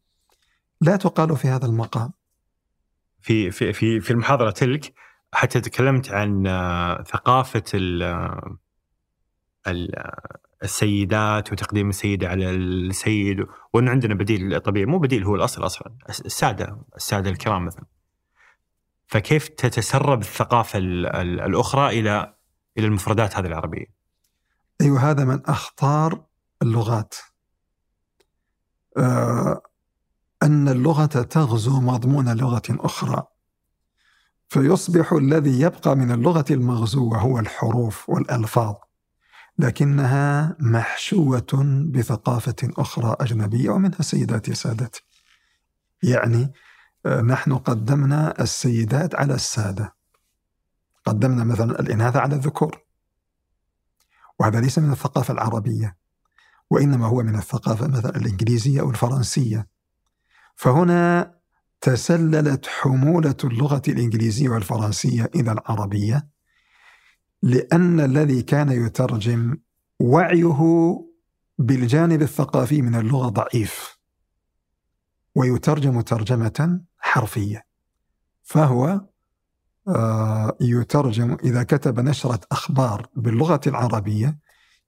لا تقال في هذا المقام. في في في في المحاضرة تلك حتى تكلمت عن آه، ثقافة ال السيدات وتقديم السيدة على السيد وأن عندنا بديل طبيعي مو بديل هو الأصل أصلا السادة السادة الكرام مثلا. فكيف تتسرب الثقافة الأخرى إلى إلى المفردات هذه العربية؟ أيوة هذا من أخطار اللغات. آه أن اللغة تغزو مضمون لغة أخرى. فيصبح الذي يبقى من اللغة المغزوة هو الحروف والألفاظ. لكنها محشوة بثقافة أخرى أجنبية ومنها سيداتي سادتي يعني آه، نحن قدمنا السيدات على السادة. قدمنا مثلا الإناث على الذكور. وهذا ليس من الثقافة العربية وإنما هو من الثقافة مثلا الإنجليزية أو الفرنسية. فهنا تسللت حمولة اللغة الإنجليزية والفرنسية إلى العربية. لأن الذي كان يترجم وعيه بالجانب الثقافي من اللغة ضعيف ويترجم ترجمة حرفية. فهو آه، يترجم إذا كتب نشرة أخبار باللغة العربية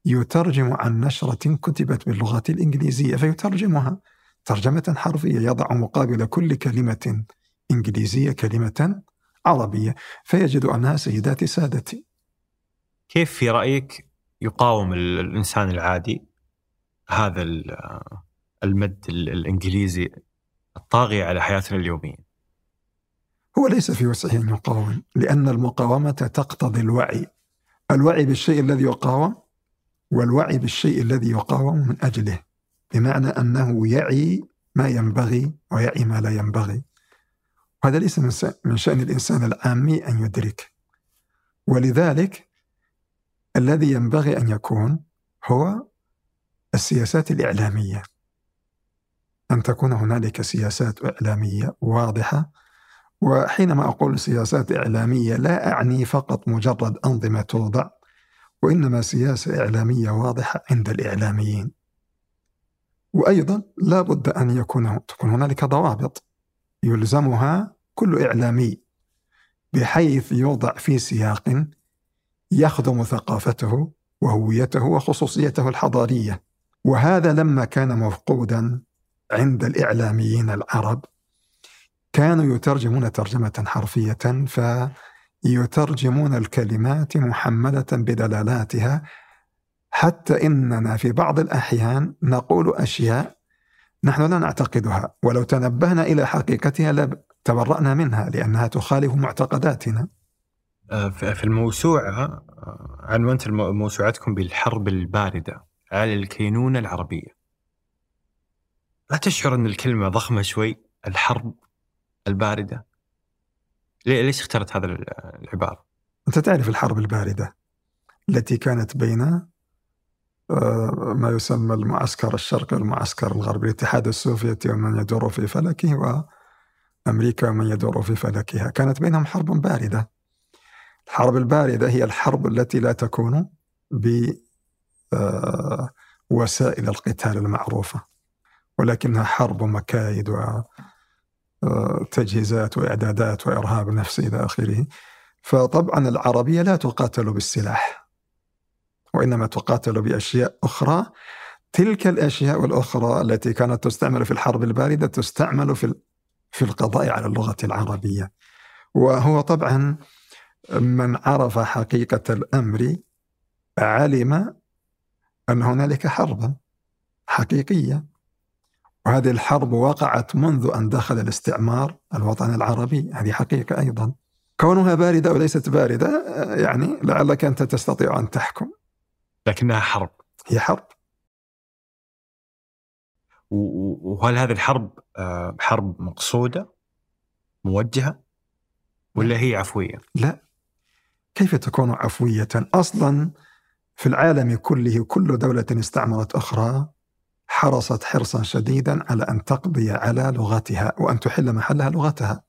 يترجم عن نشرة كتبت باللغة الإنجليزية فيترجمها ترجمة حرفية يضع مقابل كل كلمة إنجليزية كلمة عربية. فيجد أنها سيداتي سادتي. كيف في رأيك يقاوم الإنسان العادي هذا المد الإنجليزي الطاغي على حياتنا اليومية؟ هو ليس في وسعه أن يقاوم لأن المقاومة تقتضي الوعي. الوعي بالشيء الذي يقاوم والوعي بالشيء الذي يقاوم من أجله. بمعنى أنه يعي ما ينبغي ويعي ما لا ينبغي. وهذا ليس من شأن الإنسان العامي أن يدرك. ولذلك الذي ينبغي أن يكون هو السياسات الإعلامية. أن تكون هنالك سياسات إعلامية واضحة وحينما أقول سياسات إعلامية لا أعني فقط مجرد أنظمة توضع وإنما سياسة إعلامية واضحة عند الإعلاميين. وأيضا لا بد أن يكون تكون هنالك ضوابط يلزمها كل إعلامي بحيث يوضع في سياق يخدم ثقافته وهويته وخصوصيته الحضارية. وهذا لما كان مفقودا عند الإعلاميين العرب كانوا يترجمون ترجمة حرفية فيترجمون الكلمات محمله بدلالاتها. حتى إننا في بعض الأحيان نقول أشياء نحن لا نعتقدها. ولو تنبهنا إلى حقيقتها لتبرأنا منها لأنها تخالف معتقداتنا. في الموسوعة آه، عنونت موسوعتكم بالحرب الباردة على الكينونة العربية. لا تشعر أن الكلمة ضخمة شوي الحرب الباردة؟ ليش اخترت هذا العبارة؟ أنت تعرف الحرب الباردة التي كانت بين آه، ما يسمى المعسكر الشرقي والمعسكر الغربي الاتحاد السوفيتي ومن يدور في فلكه أمريكا ومن يدور في فلكها. كانت بينهم حرب باردة. الحرب الباردة هي الحرب التي لا تكون بوسائل القتال المعروفة ولكنها حرب مكايد وتجهيزات وإعدادات وإرهاب نفسي إلى آخره. فطبعا العربية لا تقاتل بالسلاح وإنما تقاتل بأشياء أخرى. تلك الأشياء الأخرى التي كانت تستعمل في الحرب الباردة تستعمل في في القضاء على اللغة العربية. وهو طبعا من عرف حقيقة الأمر علم أن هنالك حربا حقيقية. وهذه الحرب وقعت منذ أن دخل الاستعمار الوطن العربي. هذه حقيقة أيضا. كونها باردة وليست باردة يعني لعلك أنت تستطيع أن تحكم. لكنها حرب. هي حرب. وهل هذه الحرب آه، حرب مقصودة موجهة ولا هي عفوية؟ لا. كيف تكون عفوية أصلا في العالم كله كل دولة استعمرت أخرى حرصت حرصا شديدا على أن تقضي على لغتها وأن تحل محلها لغتها.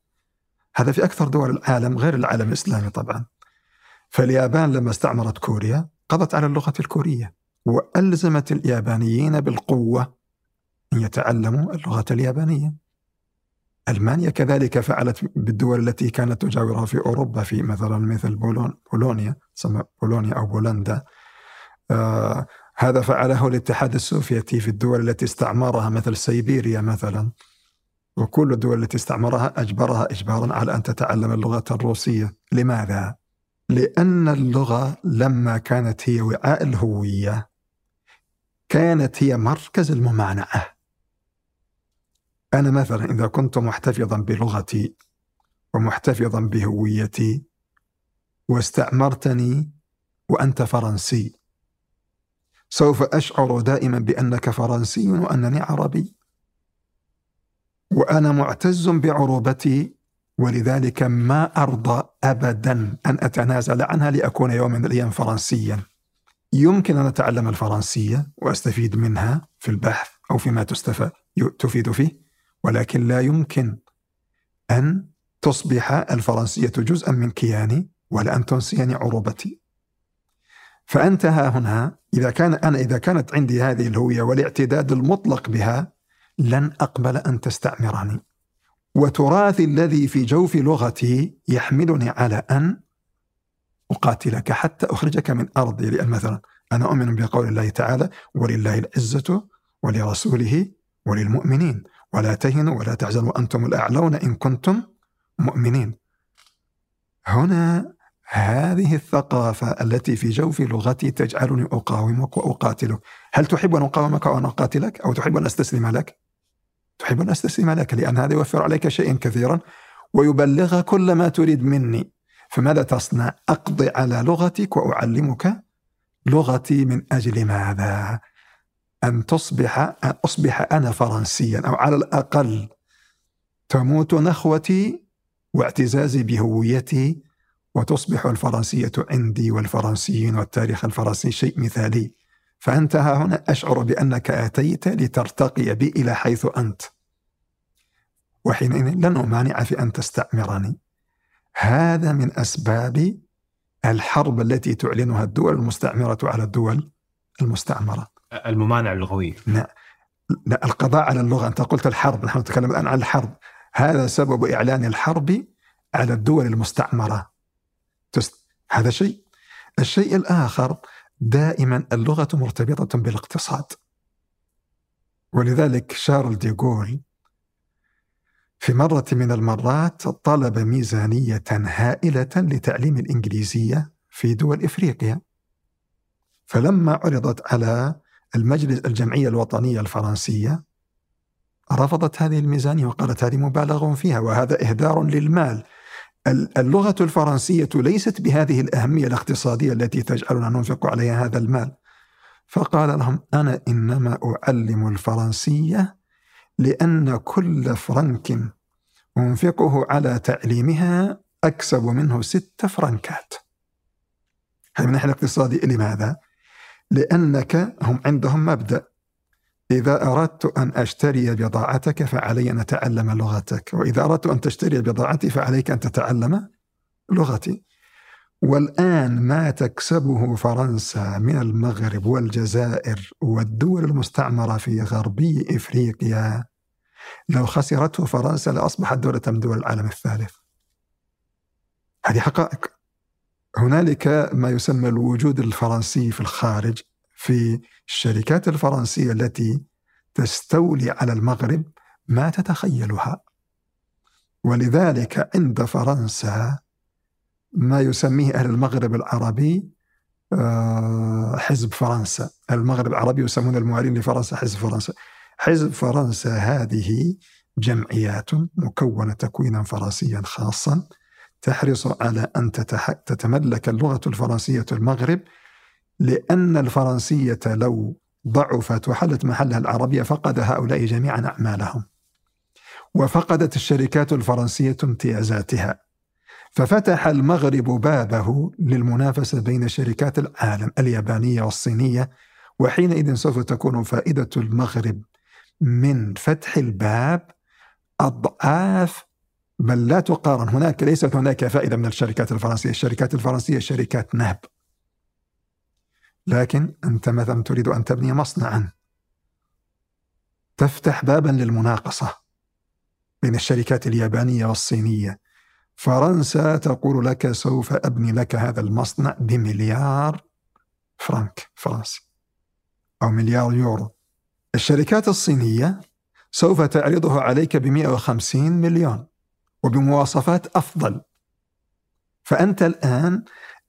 هذا في أكثر دول العالم غير العالم الإسلامي طبعا. فاليابان لما استعمرت كوريا قضت على اللغة الكورية وألزمت اليابانيين بالقوة أن يتعلموا اللغة اليابانية. ألمانيا كذلك فعلت بالدول التي كانت تجاورها في أوروبا في مثلا مثل بولون بولونيا بولونيا أو بولندا. آه هذا فعله الاتحاد السوفيتي في الدول التي استعمرها مثل سيبيريا مثلا. وكل الدول التي استعمرها أجبرها إجبارا على أن تتعلم اللغة الروسية. لماذا؟ لأن اللغة لما كانت هي وعاء الهوية كانت هي مركز الممانعة. أنا مثلا إذا كنت محتفظا بلغتي ومحتفظا بهويتي واستعمرتني وأنت فرنسي سوف أشعر دائما بأنك فرنسي وأنني عربي. وأنا معتز بعروبتي ولذلك ما أرضى أبدا أن أتنازل عنها لأكون يوم من الأيام فرنسيا. يمكن أن أتعلم الفرنسية وأستفيد منها في البحث أو فيما تستفاد تفيد فيه. ولكن لا يمكن أن تصبح الفرنسية جزءا من كياني ولا أن تنسيني عروبتي. فأنت ها هنا إذا كان أنا إذا كانت عندي هذه الهوية والاعتداد المطلق بها لن أقبل أن تستعمرني. وتراثي الذي في جوف لغتي يحملني على أن أقاتلك حتى أخرجك من أرضي. لأن مثلا أنا أؤمن بقول الله تعالى ولله العزة ولرسوله وللمؤمنين. ولا تهنوا ولا تحزنوا وأنتم الأعلون إن كنتم مؤمنين. هنا هذه الثقافة التي في جوف لغتي تجعلني أقاومك وأقاتلك. هل تحب أن أقاومك وأن أقاتلك؟ أو تحب أن أستسلم لك؟ تحب أن أستسلم لك لأن هذا يوفر عليك شيئا كثيرا ويبلغ كل ما تريد مني. فماذا تصنع؟ أقضي على لغتك وأعلمك لغتي من أجل ماذا؟ أن تصبح أن أصبح أنا فرنسيا أو على الأقل تموت نخوتي واعتزازي بهويتي وتصبح الفرنسية عندي والفرنسيين والتاريخ الفرنسي شيء مثالي. فأنت ها هنا أشعر بأنك أتيت لترتقي بي إلى حيث أنت. وحينئذ لن أمانع في أن تستعمرني. هذا من أسباب الحرب التي تعلنها الدول المستعمرة على الدول المستعمرة. الممانعة اللغوية. لا. لا القضاء على اللغة. أنت قلت الحرب نحن نتكلم الآن عن الحرب. هذا سبب إعلان الحرب على الدول المستعمرة. تست... هذا شيء. الشيء الآخر دائما اللغة مرتبطة بالاقتصاد. ولذلك شارل ديغول في مرة من المرات طلب ميزانية هائلة لتعليم الإنجليزية في دول إفريقيا. فلما عرضت على المجلس الجمعية الوطنية الفرنسية رفضت هذه الميزانية وقالت هذه مبالغ فيها وهذا إهدار للمال. اللغة الفرنسية ليست بهذه الأهمية الاقتصادية التي تجعلنا ننفق عليها هذا المال. فقال لهم أنا إنما أعلم الفرنسية لأن كل فرنك أنفقه على تعليمها أكسب منه ست فرنكات. هذا من الناحية الاقتصادية لماذا؟ لأنك هم عندهم مبدأ. إذا أردت أن أشتري بضاعتك فعلي أن أتعلم لغتك. وإذا أردت أن تشتري بضاعتي فعليك أن تتعلم لغتي. والآن ما تكسبه فرنسا من المغرب والجزائر والدول المستعمرة في غربي إفريقيا. لو خسرته فرنسا لأصبحت دولة من دول العالم الثالث. هذه حقائق. هنالك ما يسمى الوجود الفرنسي في الخارج في الشركات الفرنسية التي تستولي على المغرب ما تتخيلها. ولذلك عند فرنسا ما يسميه أهل المغرب العربي آه، حزب فرنسا. المغرب العربي يسمون الموالين لفرنسا حزب فرنسا. حزب فرنسا هذه جمعيات مكونة تكوينا فرنسيا خاصا. تحرص على أن تتملك اللغة الفرنسية المغرب لأن الفرنسية لو ضعفت وحلت محلها العربية فقد هؤلاء جميعا أعمالهم. وفقدت الشركات الفرنسية امتيازاتها. ففتح المغرب بابه للمنافسة بين شركات العالم اليابانية والصينية وحينئذ سوف تكون فائدة المغرب من فتح الباب أضعاف بل لا تقارن هناك ليست هناك فائدة من الشركات الفرنسية. الشركات الفرنسية شركات نهب. لكن أنت مثلا تريد أن تبني مصنعا. تفتح بابا للمناقصة بين الشركات اليابانية والصينية. فرنسا تقول لك سوف أبني لك هذا المصنع بمليار فرنك فرنسي أو مليار يورو. الشركات الصينية سوف تعرضه عليك ب 150 مليون. وبمواصفات أفضل. فأنت الآن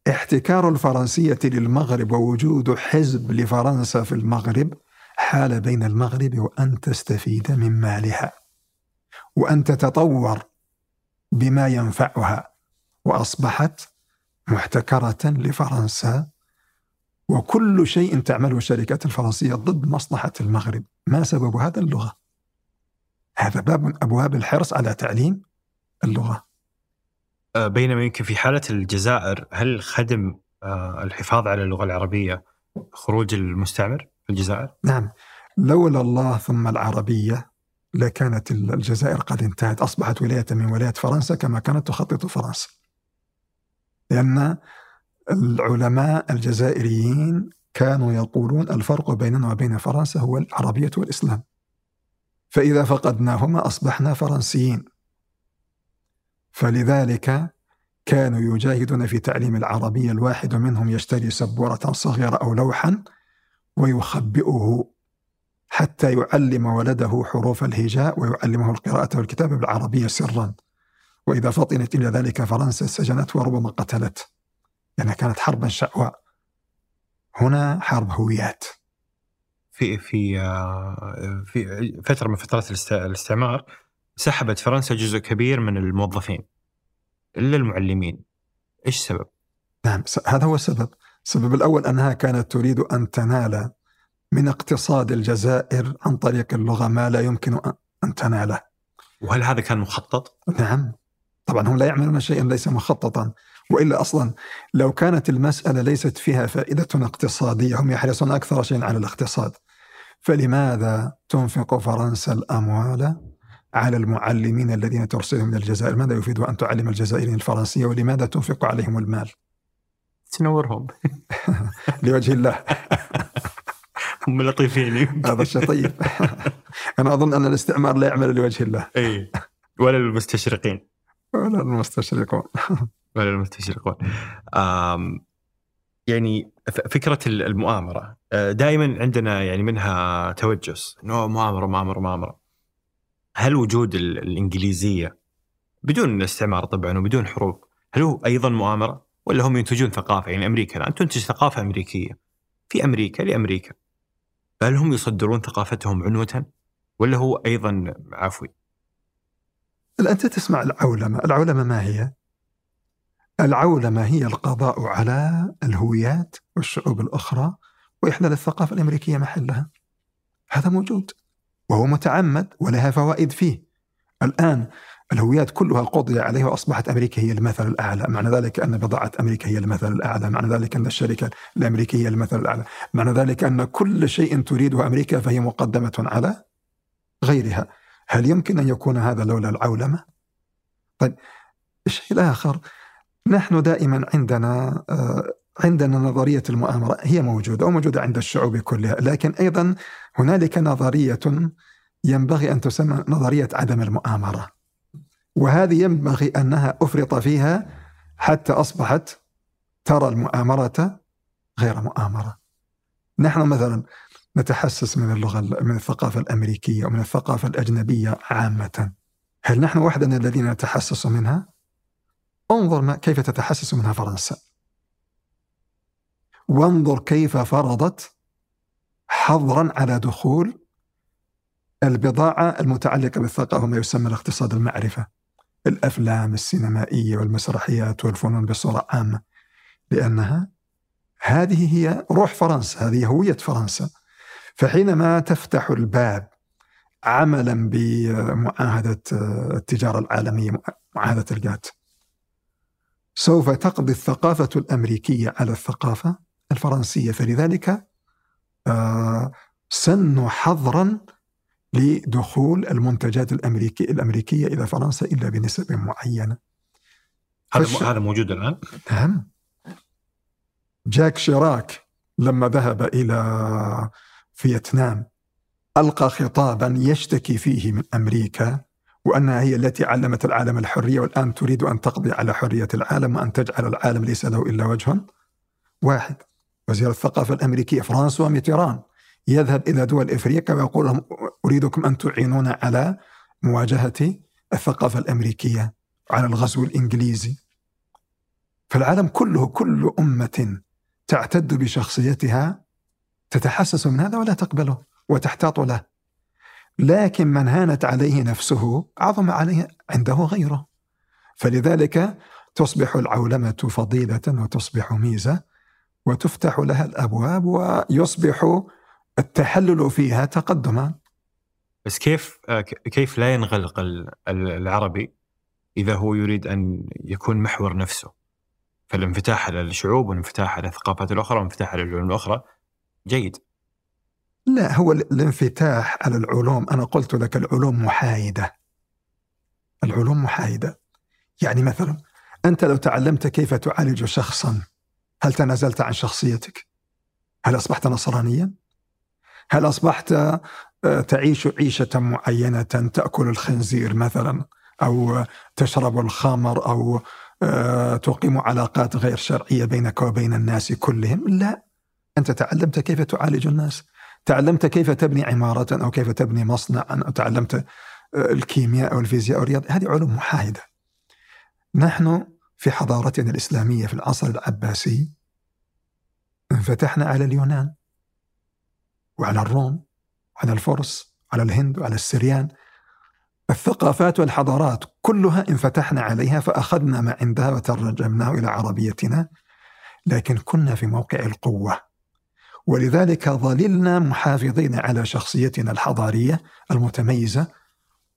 احتكار الفرنسية للمغرب ووجود حزب لفرنسا في المغرب حال بين المغرب وأن تستفيد من مالها وأن تتطور بما ينفعها وأصبحت محتكرة لفرنسا. وكل شيء تعمله الشركات الفرنسية ضد مصلحة المغرب. ما سبب هذا اللغة؟ هذا باب من أبواب الحرص على تعليم اللغة. آه، بينما يمكن في حالة الجزائر هل خدم آه، الحفاظ على اللغة العربية خروج المستعمر في الجزائر؟ نعم. لولا الله ثم العربية لكانت الجزائر قد انتهت. أصبحت ولاية من ولايات فرنسا كما كانت تخطط فرنسا. لأن العلماء الجزائريين كانوا يقولون الفرق بيننا وبين فرنسا هو العربية والإسلام. فإذا فقدناهما أصبحنا فرنسيين. فلذلك كانوا يجاهدون في تعليم العربية الواحد منهم يشتري سبورة صغيرة أو لوحا ويخبئه حتى يعلم ولده حروف الهجاء ويعلمه القراءة والكتابة بالعربية سرا. وإذا فطنت إلى ذلك فرنسا سجنت وربما قتلت. لأنها كانت حربا شعواء هنا حرب هويات. في في آه، في فترة من فترات الاستعمار سحبت فرنسا جزء كبير من الموظفين إلا المعلمين. إيش السبب؟ نعم هذا هو السبب. السبب الأول أنها كانت تريد أن تنال من اقتصاد الجزائر عن طريق اللغة ما لا يمكن أن تناله. وهل هذا كان مخطط؟ نعم. طبعا هم لا يعملون شيئا ليس مخططا. وإلا أصلا لو كانت المسألة ليست فيها فائدة اقتصادية هم يحرصون أكثر شيء على الاقتصاد. فلماذا تنفق فرنسا الأموال على المعلمين الذين ترسلهم إلى الجزائر. ماذا يفيد أن تعلم الجزائريين الفرنسية ولماذا تنفق عليهم المال؟ تنورهم. لوجه الله. هم لطيفين. هذا الشيء طيب. أنا أظن أن الاستعمار لا يعمل لوجه الله. إي. ولا للمستشرقين. ولا المستشرقون ولا المستشرقون يعني فكرة المؤامرة. آه، دائما عندنا يعني منها توجس. انه مؤامرة مؤامرة مؤامرة. هل وجود الإنجليزية بدون استعمار طبعا وبدون حروب هل هو أيضا مؤامرة؟ ولا هم ينتجون ثقافة؟ يعني أمريكا الآن تنتج ثقافة أمريكية. في أمريكا لأمريكا. فهل هم يصدرون ثقافتهم عنوه ولا هو أيضا عفوي؟ أنت تسمع العولمة. العولمة ما هي؟ العولمة هي القضاء على الهويات والشعوب الأخرى وإحلال الثقافة الأمريكية محلها. هذا موجود. وهو متعمد ولها فوائد فيه. الآن الهويات كلها قضي عليها وأصبحت أمريكا هي المثل الأعلى، معنى ذلك أن بضاعة أمريكا هي المثل الأعلى، معنى ذلك أن الشركة الامريكيه هي المثل الأعلى، معنى ذلك أن كل شيء تريده أمريكا فهي مقدمة على غيرها. هل يمكن أن يكون هذا لولا العولمة؟ طيب الشيء الآخر نحن دائما عندنا آه، عندنا نظرية المؤامرة هي موجودة وموجودة عند الشعوب كلها، لكن أيضا هنالك نظرية ينبغي أن تسمى نظرية عدم المؤامرة. وهذه ينبغي أنها أفرط فيها حتى أصبحت ترى المؤامرة غير مؤامرة. نحن مثلا نتحسس من اللغة من الثقافة الأمريكية ومن الثقافة الأجنبية عامة. هل نحن وحدنا الذين نتحسس منها؟ انظر ما كيف تتحسس منها فرنسا. وانظر كيف فرضت حظرا على دخول البضاعة المتعلقة بالثقافة ما يسمى الاقتصاد المعرفة. الأفلام السينمائية والمسرحيات والفنون بصورة عامة. لأنها هذه هي روح فرنسا هذه هوية فرنسا. فحينما تفتح الباب عملا بمعاهدة التجارة العالمية معاهدة الجات سوف تقضي الثقافة الأمريكية على الثقافة الفرنسية. فلذلك آه، سن حظرا لدخول المنتجات الأمريكية الأمريكية إلى فرنسا إلا بنسب معينة. هذا هذا موجود الآن؟ نعم. جاك شيراك لما ذهب إلى فيتنام ألقى خطابا يشتكي فيه من أمريكا وأنها هي التي علمت العالم الحرية والآن تريد أن تقضي على حرية العالم وأن تجعل العالم ليس له إلا وجه واحد. وزير الثقافة الأمريكية فرانسوا ميتيران يذهب إلى دول إفريقيا ويقول لهم أريدكم أن تعينونا على مواجهة الثقافة الأمريكية على الغزو الإنجليزي. فالعالم كله كل أمة تعتد بشخصيتها تتحسس من هذا ولا تقبله وتحتاط له. لكن من هانت عليه نفسه عظم عليه عنده غيره. فلذلك تصبح العولمة فضيلة وتصبح ميزة وتفتح لها الأبواب ويصبح التحلل فيها تقدما. بس كيف آه، كيف لا ينغلق العربي إذا هو يريد أن يكون محور نفسه؟ فالانفتاح على الشعوب والانفتاح على الثقافات الأخرى والانفتاح على العلوم الأخرى جيد. لا هو الانفتاح على العلوم أنا قلت لك العلوم محايدة. العلوم محايدة. يعني مثلا أنت لو تعلمت كيف تعالج شخصا هل تنازلت عن شخصيتك؟ هل أصبحت نصرانيا؟ هل أصبحت آه، تعيش عيشة معينة تأكل الخنزير مثلا أو تشرب الخمر أو آه، تقيم علاقات غير شرعية بينك وبين الناس كلهم؟ لا. أنت تعلمت كيف تعالج الناس. تعلمت كيف تبني عمارة أو كيف تبني مصنعا أو تعلمت آه، الكيمياء أو الفيزياء أو الرياضة هذه علوم محايدة. نحن في حضارتنا الإسلامية في العصر العباسي انفتحنا على اليونان وعلى الروم وعلى الفرس وعلى الهند وعلى السريان. الثقافات والحضارات كلها انفتحنا عليها فأخذنا ما عندها وترجمناه إلى عربيتنا لكن كنا في موقع القوة. ولذلك ظللنا محافظين على شخصيتنا الحضارية المتميزة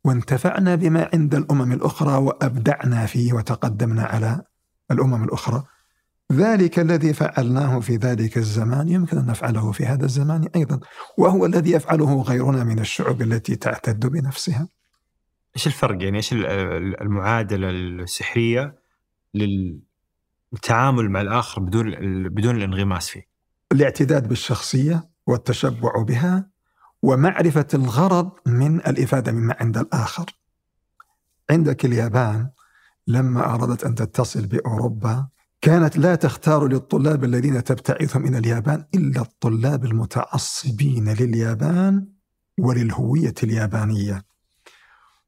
وانتفعنا بما عند الأمم الأخرى وأبدعنا فيه وتقدمنا على الأمم الأخرى. ذلك الذي فعلناه في ذلك الزمان يمكن أن نفعله في هذا الزمان أيضا، وهو الذي يفعله غيرنا من الشعوب التي تعتد بنفسها. إيش الفرق يعني إيش المعادلة السحرية للتعامل مع الآخر بدون بدون الانغماس فيه؟ الاعتداد بالشخصية والتشبع بها ومعرفة الغرض من الإفادة مما عند الآخر. عندك اليابان لما أرادت أن تتصل بأوروبا كانت لا تختار للطلاب الذين تبتعثهم إلى اليابان إلا الطلاب المتعصبين لليابان وللهوية اليابانية.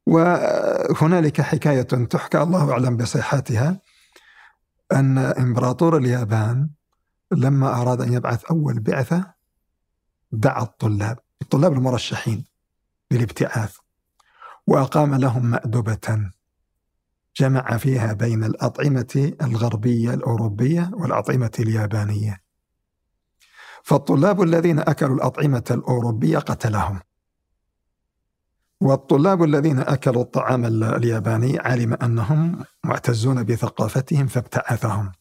وهنالك حكاية تحكى الله أعلم بصحتها أن إمبراطور اليابان لما أراد أن يبعث أول بعثة دعا الطلاب. الطلاب المرشحين للابتعاث وأقام لهم مأدبة جمع فيها بين الأطعمة الغربية الأوروبية والأطعمة اليابانية. فالطلاب الذين أكلوا الأطعمة الأوروبية قتلهم. والطلاب الذين أكلوا الطعام الياباني علم أنهم معتزون بثقافتهم فابتعثهم.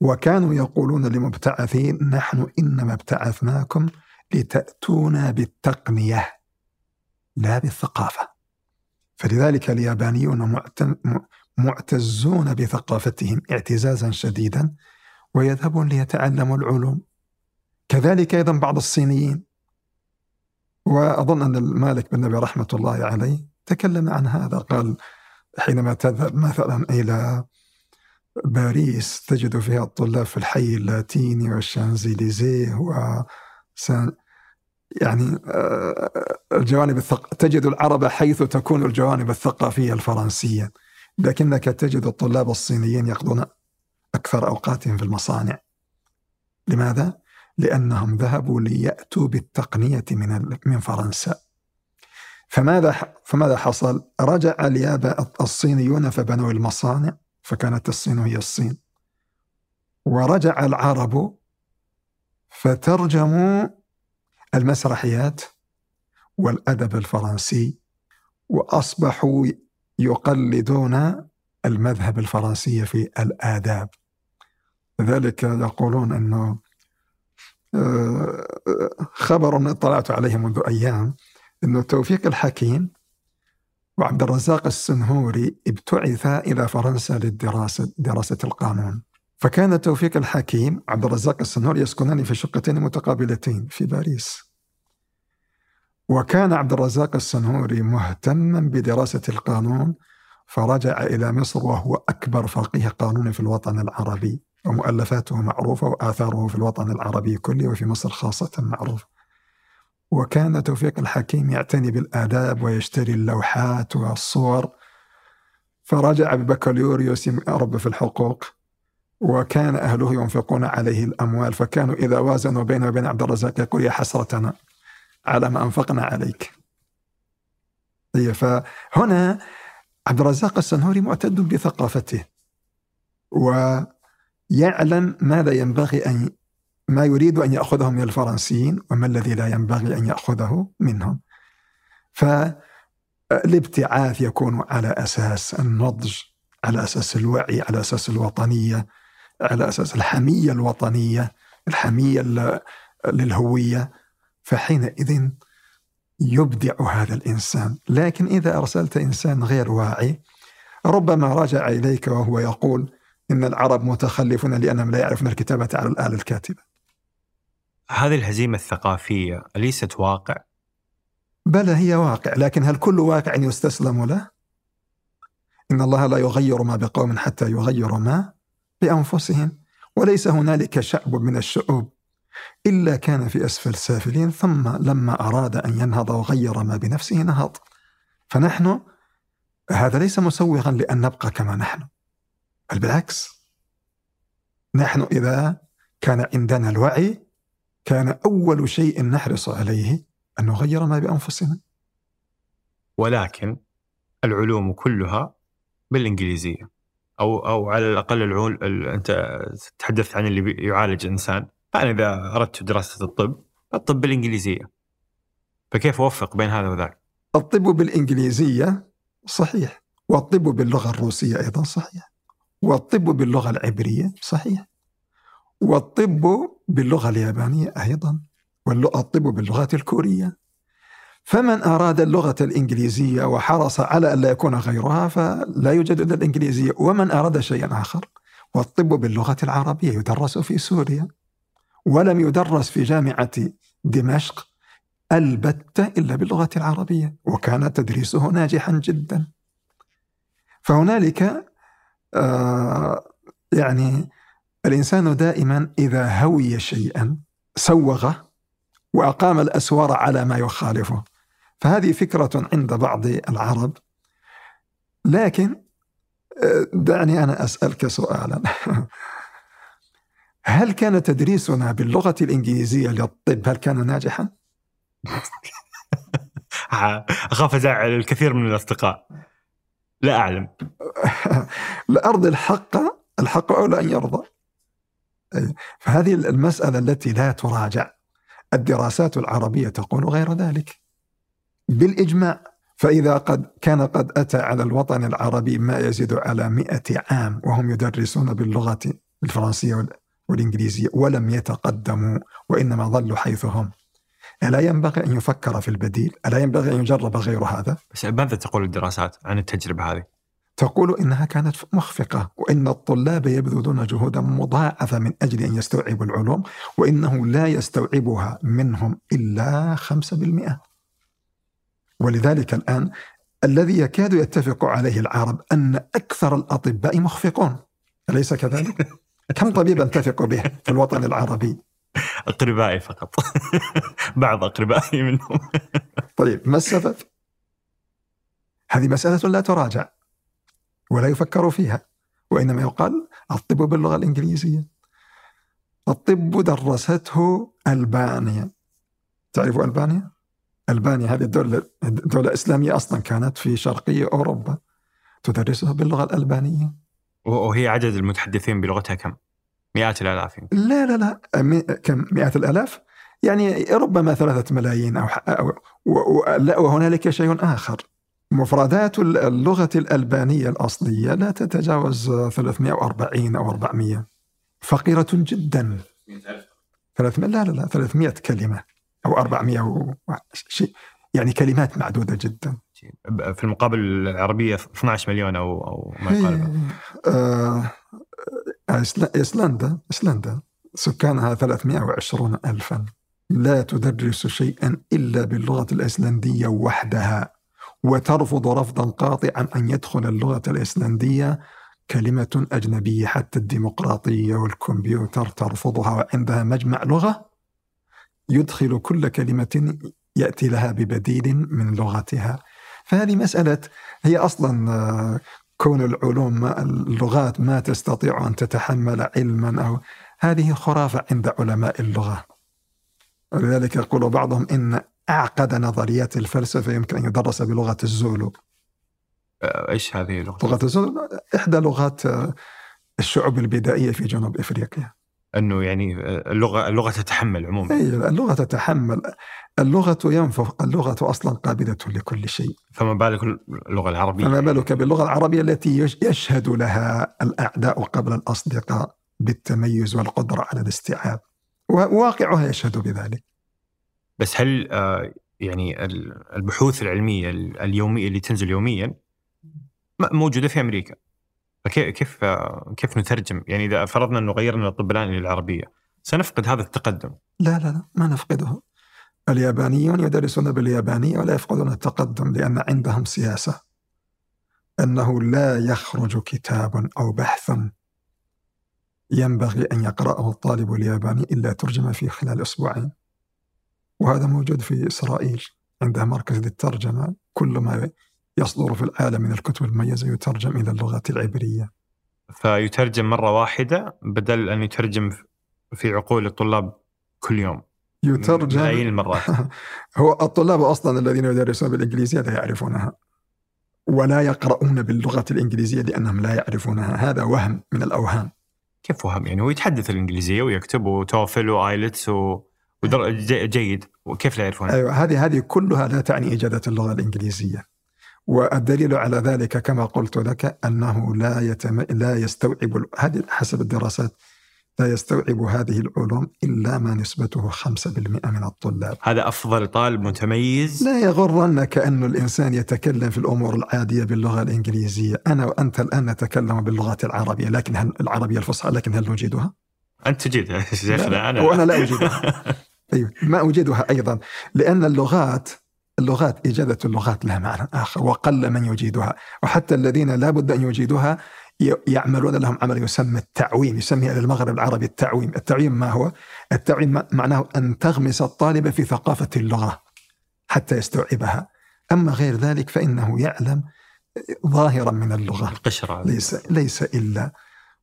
وكانوا يقولون لمبتعثين نحن إنما ابتعثناكم لتأتونا بالتقنية لا بالثقافة. فلذلك اليابانيون معتزون بثقافتهم اعتزازا شديدا ويذهبون ليتعلموا العلوم. كذلك أيضا بعض الصينيين. وأظن أن المالك بن نبي رحمة الله عليه تكلم عن هذا قال حينما تذهب مثلا إلى باريس تجد فيها الطلاب في الحي اللاتيني والشانزليزيه و يعني آه، الجوانب الثق... تجد العرب حيث تكون الجوانب الثقافية الفرنسية لكنك تجد الطلاب الصينيين يقضون أكثر أوقاتهم في المصانع لماذا؟ لأنهم ذهبوا ليأتوا بالتقنية من من فرنسا فماذا فماذا حصل؟ رجع اليابا الصينيون فبنوا المصانع فكانت الصين هي الصين ورجع العرب فترجموا المسرحيات والأدب الفرنسي وأصبحوا يقلدون المذهب الفرنسي في الآداب. لذلك يقولون إنه آه، خبر اطلعت عليه منذ أيام إنه توفيق الحكيم وعبد الرزاق السنهوري ابتعث إلى فرنسا للدراسة دراسة القانون. فكان توفيق الحكيم عبد الرزاق السنهوري يسكنان في شقتين متقابلتين في باريس. وكان عبد الرزاق السنهوري مهتما بدراسة القانون فرجع إلى مصر وهو أكبر فقيه قانوني في الوطن العربي ومؤلفاته معروفة وآثاره في الوطن العربي كله وفي مصر خاصة معروفة وكان توفيق الحكيم يعتني بالآداب ويشتري اللوحات والصور فرجع ببكالوريوس رب في الحقوق. وكان أهله ينفقون عليه الأموال فكانوا إذا وازنوا بينه وبين عبد الرزاق يقول يا حسرتنا على ما أنفقنا عليك. هي فهنا عبد الرزاق السنهوري معتد بثقافته ويعلم ماذا ينبغي أن ما يريد أن يأخذه من الفرنسيين وما الذي لا ينبغي أن يأخذه منهم. فالابتعاث يكون على أساس النضج على أساس الوعي على أساس الوطنية على أساس الحمية الوطنية الحمية للهوية فحينئذ يبدع هذا الإنسان لكن إذا أرسلت إنسان غير واعي ربما رجع إليك وهو يقول إن العرب متخلفون لأنهم لا يعرفون الكتابة على الآلة الكاتبة هذه الهزيمة الثقافية أليست واقع؟ بلى هي واقع لكن هل كل واقع يستسلم له؟ إن الله لا يغير ما بقوم حتى يغيروا ما بأنفسهم وليس هنالك شعب من الشعوب إلا كان في أسفل سافلين ثم لما أراد أن ينهض وغير ما بنفسه نهض. فنحن هذا ليس مسوغا لأن نبقى كما نحن. بل بالعكس نحن إذا كان عندنا الوعي كان أول شيء نحرص عليه أن نغير ما بأنفسنا. ولكن العلوم كلها بالإنجليزية. أو أو على الأقل العلوم أنت تحدثت عن اللي يعالج إنسان. فأنا إذا أردت دراسة الطب الطب بالإنجليزية. فكيف أوفق بين هذا وذاك؟ الطب بالإنجليزية صحيح والطب باللغة الروسية أيضا صحيح والطب باللغة العبرية صحيح والطب باللغة اليابانية أيضا والطب باللغات الكورية. فمن أراد اللغة الإنجليزية وحرص على ألا يكون غيرها فلا يوجد إلا الإنجليزية. ومن أراد شيئا آخر والطب باللغة العربية يدرس في سوريا ولم يدرس في جامعة دمشق البتة إلا باللغة العربية وكان تدريسه ناجحا جدا. فهنالك آه يعني الإنسان دائما إذا هوي شيئا سوغه وأقام الأسوار على ما يخالفه. فهذه فكرة عند بعض العرب. لكن آه، دعني أنا أسألك سؤالا. هل كان تدريسنا باللغة الإنجليزية للطب هل كان ناجحا؟ أخاف أزعل الكثير من الأصدقاء. لا أعلم. لأرض الحق الحق أولى أن يرضى. فهذه المسألة التي لا تراجع. الدراسات العربية تقول غير ذلك. بالإجماع. فإذا قد كان قد أتى على الوطن العربي ما يزيد على مئة عام وهم يدرسون باللغة الفرنسية والإنجليزية ولم يتقدموا وإنما ظلوا حيث هم ألا ينبغي أن يفكر في البديل؟ ألا ينبغي أن يجرب غير هذا؟ بس ماذا تقول الدراسات عن التجربة هذه؟ تقول إنها كانت مخفقة وإن الطلاب يبذلون جهودا مضاعفة من أجل أن يستوعبوا العلوم وإنه لا يستوعبها منهم إلا 5% ولذلك الآن الذي يكاد يتفق عليه العرب أن أكثر الأطباء مخفقون أليس كذلك؟ كم طبيبا تثق به في الوطن العربي؟ أقربائي فقط بعض أقربائي منهم طيب ما السبب؟ هذه مسألة لا تراجع ولا يفكر فيها وإنما يقال الطب باللغة الإنجليزية الطب درسته ألبانيا تعرف ألبانيا؟ ألبانيا هذه الدولة دولة إسلامية أصلا كانت في شرقية أوروبا تدرسها باللغة الألبانية. وهي عدد المتحدثين بلغتها كم؟ مئات الآلاف لا لا لا كم؟ مئات الآلاف؟ يعني ربما ثلاثة ملايين أو, أو وهنالك شيء آخر. مفردات اللغة الألبانية الأصلية لا تتجاوز 340 أو 400 فقيرة جدا. 300 لا لا لا 300 كلمة. أو 400 شيء. يعني كلمات معدودة جدا. في المقابل العربية 12 مليون أو أو ما يقارب. آه ايسلندا ايسلندا سكانها 320 ألفا. لا تدرس شيئا إلا باللغة الأيسلندية وحدها. وترفض رفضا قاطعا أن يدخل اللغة الأيسلندية كلمة أجنبية حتى الديمقراطية والكمبيوتر ترفضها وعندها مجمع لغة. يدخل كل كلمة يأتي لها ببديل من لغتها. فهذه مسألة هي أصلا آه، كون العلوم اللغات ما تستطيع أن تتحمل علما أو هذه خرافة عند علماء اللغة. ولذلك يقول بعضهم إن أعقد نظريات الفلسفة يمكن أن يدرس بلغة الزولو. آه، إيش هذه اللغة؟ لغة الزولو؟ إحدى لغات آه، الشعوب البدائية في جنوب إفريقيا. إنه يعني آه، اللغة اللغة تتحمل عموما. اي اللغة تتحمل. اللغة ينفخ اللغة أصلا قابلة لكل شيء. فما بالك اللغة العربية؟ فما بالك باللغة العربية التي يشهد لها الأعداء قبل الأصدقاء بالتميز والقدرة على الاستيعاب. وواقعها يشهد بذلك. بس هل آه، يعني البحوث العلمية اليومية اللي تنزل يوميا موجودة في أمريكا؟ فكيف كيف كيف نترجم؟ يعني إذا فرضنا إنه غيرنا الطب الان إلى العربية سنفقد هذا التقدم. لا لا لا ما نفقده. اليابانيون يدرسون باليابانيه ولا يفقدون التقدم لأن عندهم سياسة أنه لا يخرج كتاب أو بحث ينبغي أن يقرأه الطالب الياباني إلا ترجم في خلال أسبوعين. وهذا موجود في إسرائيل عندها مركز للترجمة كل ما يصدر في العالم من الكتب المميزة يترجم إلى اللغة العبرية. فيترجم مرة واحدة بدل أن يترجم في عقول الطلاب كل يوم. يترجم ملايين المرات. هو الطلاب أصلا الذين يدرسون بالإنجليزية لا يعرفونها ولا يقرؤون باللغة الإنجليزية لأنهم لا يعرفونها. هذا وهم من الأوهام. كيف وهم؟ يعني هو يتحدث الإنجليزية ويكتب وتوفل وآيلتس و... جيد. وكيف لا يعرفونها أيوة هذه هذه كلها لا تعني إجادة اللغة الإنجليزية. والدليل على ذلك كما قلت لك أنه لا يتم لا يستوعب هذه حسب الدراسات لا يستوعب هذه العلوم إلا ما نسبته 5% من الطلاب. هذا أفضل طالب متميز؟ لا يغرنك ان الإنسان يتكلم في الأمور العادية باللغة الإنجليزية، أنا وأنت الآن نتكلم باللغة العربية، لكن هل العربية الفصحى لكن هل نجيدها؟ أنت تجيدها شيخنا أنا وأنا لا أجيدها. طيب ما أجيدها أيضا لأن اللغات اللغات إجادة اللغات لها معنى آخر وقل من يجيدها. وحتى الذين لا بد أن يجيدوها يعملون لهم عمل يسمى التعويم يسمي أهل المغرب العربي التعويم. التعويم ما هو؟ التعويم معناه أن تغمس الطالب في ثقافة اللغة حتى يستوعبها. أما غير ذلك فإنه يعلم ظاهرا من اللغة. القشرة ليس, ليس إلا.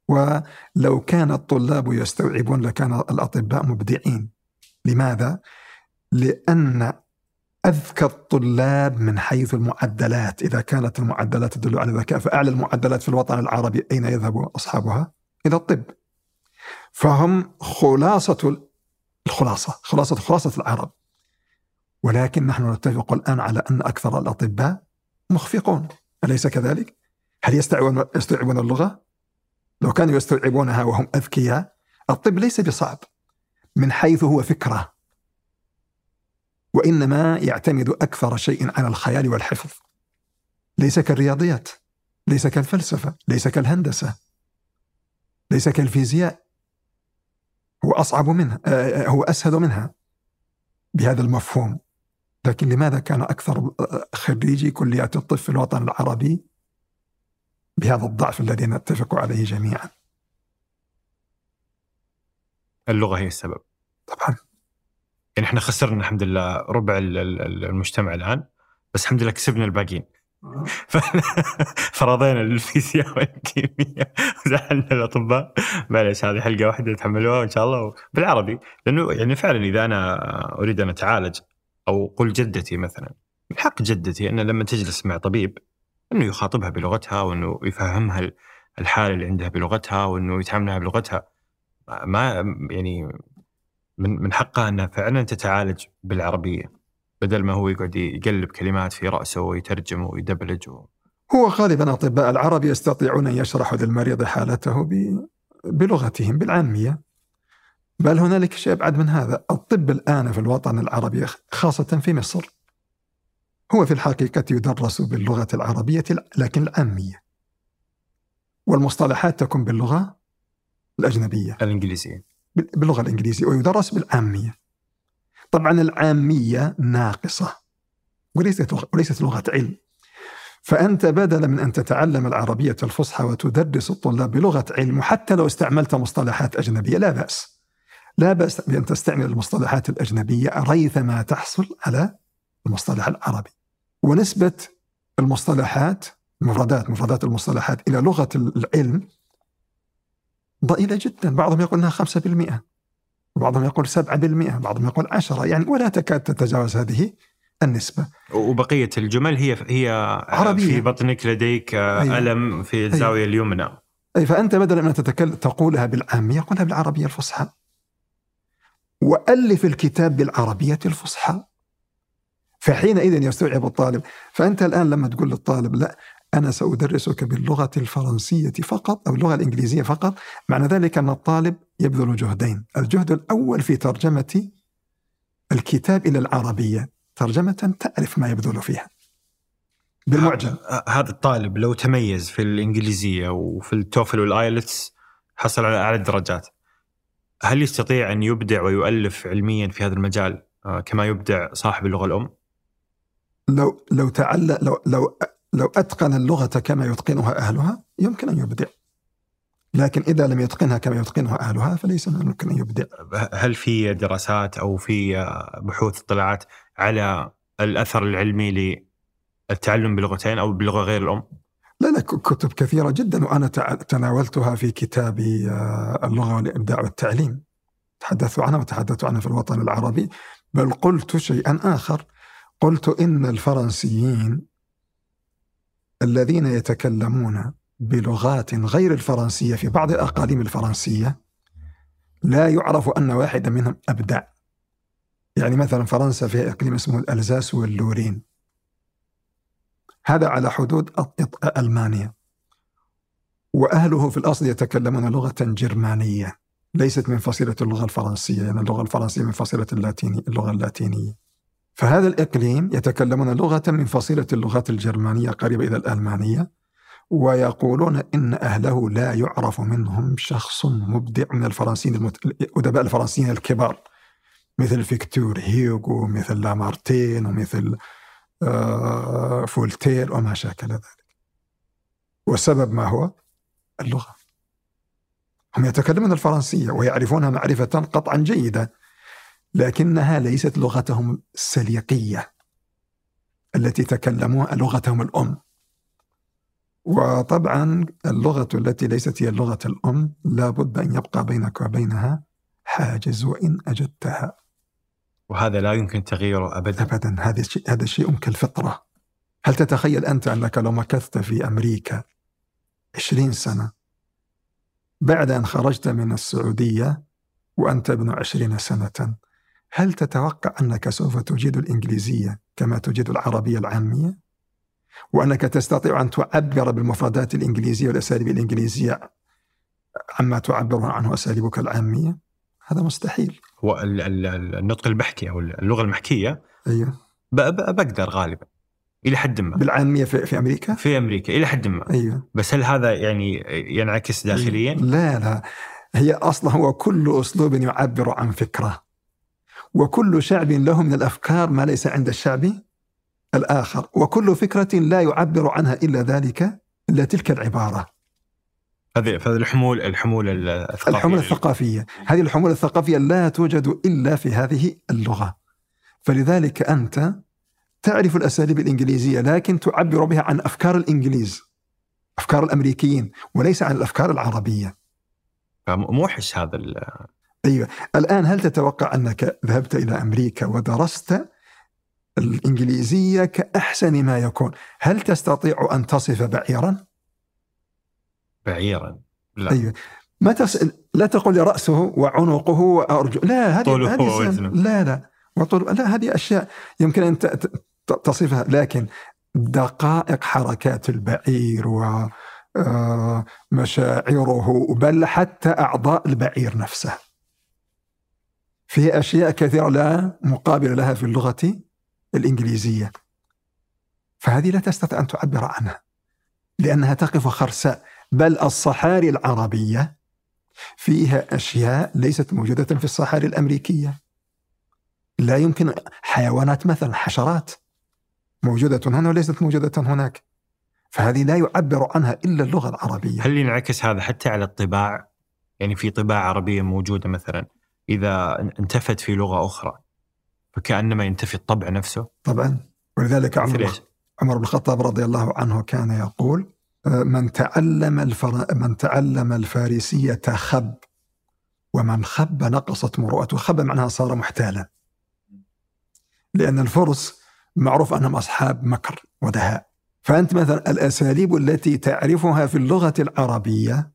ولو كان الطلاب يستوعبون لكان الأطباء مبدعين. لماذا؟ لأن أذكى الطلاب من حيث المعدلات إذا كانت المعدلات تدل على ذكاء فأعلى المعدلات في الوطن العربي أين يذهب أصحابها؟ إلى الطب فهم خلاصة الخلاصة خلاصة خلاصة العرب ولكن نحن نتفق الآن على أن أكثر الأطباء مخفقون أليس كذلك؟ هل يستوعبون اللغة؟ لو كانوا يستوعبونها وهم أذكياء الطب ليس بصعب من حيث هو فكرة وإنما يعتمد أكثر شيء على الخيال والحفظ. ليس كالرياضيات ليس كالفلسفة ليس كالهندسة ليس كالفيزياء. هو أصعب منها آه، هو أسهل منها بهذا المفهوم. لكن لماذا كان أكثر خريجي كليات الطب في الوطن العربي بهذا الضعف الذي نتفق عليه جميعا؟ اللغة هي السبب. طبعا. يعني إحنا خسرنا الحمد لله ربع المجتمع الآن بس الحمد لله كسبنا الباقيين. فرضينا الفيزياء والكيمياء وزعلنا الأطباء. معلش هذه حلقة واحدة تحملوها إن شاء الله. بالعربي لأنه يعني فعلا إذا أنا أريد أن أتعالج أو قل جدتي مثلا من حق جدتي أن لما تجلس مع طبيب أنه يخاطبها بلغتها وأنه يفهمها الحالة اللي عندها بلغتها وأنه يتعامل معها بلغتها ما يعني من من حقها أنها فعلا تتعالج بالعربية بدل ما هو يقعد يقلب كلمات في رأسه ويترجم ويدبلج و... هو غالبا أطباء العرب يستطيعون أن يشرحوا للمريض حالته ب... بلغتهم بالعامية. بل هنالك شيء أبعد من هذا. الطب الآن في الوطن العربي خاصة في مصر. هو في الحقيقة يدرس باللغة العربية لكن العامية. والمصطلحات تكون باللغة الأجنبية. الإنجليزية. باللغة الإنجليزية ويدرس بالعاميه طبعا العامية ناقصة وليست وليست لغة علم. فأنت بدلا من أن تتعلم العربية الفصحى وتدرس الطلاب بلغة علم وحتى لو استعملت مصطلحات أجنبية لا بأس. لا بأس بأن تستعمل المصطلحات الأجنبية ريثما تحصل على المصطلح العربي. ونسبة المصطلحات مفردات مفردات المصطلحات إلى لغة العلم ضئيلة جدا. بعضهم يقول أنها 5% بعضهم يقول 7% بعضهم يقول 10 يعني ولا تكاد تتجاوز هذه النسبة. وبقية الجمل هي هي عربية. في بطنك لديك أيوة. ألم في الزاوية أيوة. اليمنى. أي فأنت بدل من تتكلم تقولها بالعامية قلها بالعربية الفصحى. وألف الكتاب بالعربية الفصحى. فحينئذ يستوعب الطالب. فأنت الآن لما تقول للطالب لا أنا سأدرسك باللغة الفرنسية فقط أو اللغة الإنجليزية فقط. معنى ذلك أن الطالب يبذل جهدين. الجهد الأول في ترجمة الكتاب إلى العربية. ترجمة تعرف ما يبذل فيها. بالمعجم. هذا الطالب لو تميز في الإنجليزية وفي التوفل والآيلتس حصل على أعلى الدرجات. هل يستطيع أن يبدع ويؤلف علميا في هذا المجال آه، كما يبدع صاحب اللغة الأم؟ لو لو تعلم لو لو لو أتقن اللغة كما يتقنها أهلها يمكن أن يبدع. لكن إذا لم يتقنها كما يتقنها أهلها فليس من الممكن أن يبدع. هل في دراسات أو في بحوث اطلاعات على الأثر العلمي للتعلم بلغتين أو بلغة غير الأم؟ لا لا كتب كثيرة جدا وأنا تناولتها في كتابي آه، اللغة والإبداع والتعليم. تحدثت عنها وتحدثت عنها في الوطن العربي بل قلت شيئا آخر قلت إن الفرنسيين الذين يتكلمون بلغات غير الفرنسية في بعض الأقاليم الفرنسية لا يعرف أن واحدا منهم أبدع. يعني مثلا فرنسا فيها إقليم اسمه الألزاس واللورين. هذا على حدود المانيا. وأهله في الأصل يتكلمون لغة جرمانية ليست من فصيلة اللغة الفرنسية، يعني اللغة الفرنسية من فصيلة اللاتيني اللغة اللاتينية. فهذا الإقليم يتكلمون لغة من فصيلة اللغات الجرمانية قريبة إلى الألمانية ويقولون إن أهله لا يعرف منهم شخص مبدع من الفرنسيين الأدباء الفرنسيين الكبار مثل فيكتور هيوغو مثل لامارتين ومثل آه، فولتير وما شاكل ذلك. والسبب ما هو؟ اللغة. هم يتكلمون الفرنسية ويعرفونها معرفة قطعا جيدة لكنها ليست لغتهم السليقية التي تكلموها لغتهم الأم. وطبعا اللغة التي ليست هي اللغة الأم لا بد أن يبقى بينك وبينها حاجز وإن أجدتها. وهذا لا يمكن تغييره أبدا. أبدا. هذا شيء هذا شيء كالفطرة. هل تتخيل أنت أنك لو مكثت في أمريكا عشرين سنة بعد أن خرجت من السعودية وأنت ابن عشرين سنة هل تتوقع أنك سوف تجيد الإنجليزية كما تجيد العربية العامية؟ وأنك تستطيع أن تعبر بالمفردات الإنجليزية والأساليب الإنجليزية عما تعبر عنه أساليبك العامية؟ هذا مستحيل. هو ال- ال- النطق البحكي أو اللغة المحكية أيوه. بقدر غالبا إلى حد ما. بالعامية في, في أمريكا؟ في أمريكا إلى حد ما. أيوه. بس هل هذا يعني ينعكس داخليا؟ لا لا. هي أصلا هو كل أسلوب يعبر عن فكرة. وكل شعب له من الأفكار ما ليس عند الشعب الآخر وكل فكرة لا يعبر عنها إلا ذلك إلا تلك العبارة. هذه فهذه الحمول الحمول الثقافية. الحمولة الثقافية. هذه الحمولة الثقافية لا توجد إلا في هذه اللغة. فلذلك أنت تعرف الأساليب الإنجليزية لكن تعبر بها عن أفكار الإنجليز أفكار الأمريكيين وليس عن الأفكار العربية. موحش هذا أيوة. الآن هل تتوقع أنك ذهبت إلى أمريكا ودرست الإنجليزية كأحسن ما يكون؟ هل تستطيع أن تصف بعيرا؟ بعيرا لا. أيوة. ما تس... لا تقول رأسه وعنقه وأرجو لا هذه طوله هذه. لا لا. وطول لا هذه أشياء يمكن أن ت- ت- ت- تصفها. لكن دقائق حركات البعير و آه، مشاعره بل حتى أعضاء البعير نفسه. في أشياء كثيرة لا مقابل لها في اللغة الإنجليزية. فهذه لا تستطيع أن تعبر عنها لأنها تقف خرساء بل الصحاري العربية فيها أشياء ليست موجودة في الصحاري الأمريكية. لا يمكن حيوانات مثلا حشرات موجودة هنا وليست موجودة هناك. فهذه لا يعبر عنها إلا اللغة العربية. هل ينعكس هذا حتى على الطباع؟ يعني في طباع عربية موجودة مثلا. إذا انتفت في لغة أخرى فكأنما ينتفي الطبع نفسه. طبعا. ولذلك عمر؟ عمر بن الخطاب رضي الله عنه كان يقول آه، من تعلم الفر... من تعلم الفارسية خب ومن خب نقصت مروءته. خب معناها صار محتالا. لأن الفرس معروف أنهم أصحاب مكر ودهاء. فأنت مثلا الأساليب التي تعرفها في اللغة العربية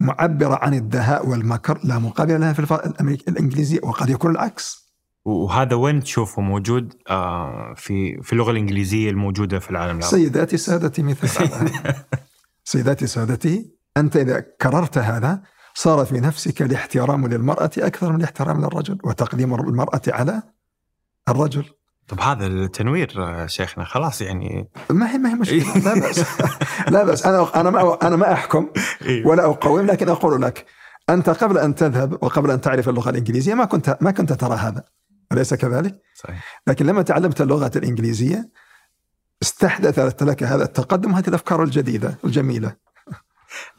معبرة عن الدهاء والمكر لا مقابل لها في الف... الأمريك... الإنجليزية وقد يكون العكس. وهذا وين تشوفه موجود؟ آه في في اللغة الإنجليزية الموجودة في العالم العربي؟ سيداتي سادتي مثل سيداتي سادتي أنت إذا كررت هذا صار في نفسك الاحترام للمرأة أكثر من الاحترام للرجل وتقديم المرأة على الرجل. طب هذا التنوير آه، شيخنا خلاص يعني. ما هي ما هي مشكلة. لا بأس. لا بأس. أنا أنا ما أنا ما أحكم إيه. ولا أقوم لكن أقول لك أنت قبل أن تذهب وقبل أن تعرف اللغة الإنجليزية ما كنت ما كنت ترى هذا. أليس كذلك؟ صحيح. لكن لما تعلمت اللغة الإنجليزية استحدثت لك هذا التقدم هذه الأفكار الجديدة الجميلة.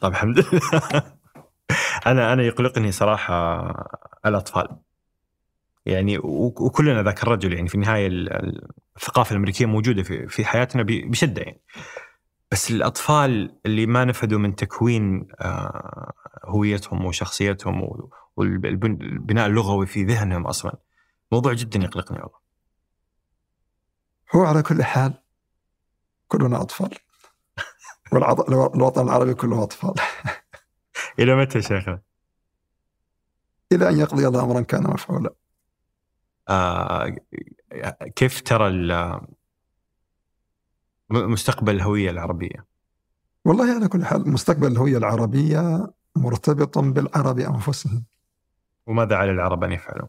طيب الحمد لله. أنا أنا يقلقني صراحة الأطفال. يعني وكلنا ذاك الرجل يعني في النهاية ال- ال- الثقافة الأمريكية موجودة في في حياتنا بشدة يعني. بس الأطفال اللي ما نفذوا من تكوين آه، هويتهم وشخصيتهم والبناء اللغوي في ذهنهم أصلا موضوع جدا يقلقني والله. هو على كل حال كلنا أطفال. والعض- الوطن العربي كله أطفال. إلى متى شيخنا؟ إلى أن يقضي الله أمرا كان مفعولا. كيف ترى مستقبل الهوية العربية؟ والله على كل حال مستقبل الهوية العربية مرتبط بالعرب أنفسهم وماذا على العرب أن يفعلوا؟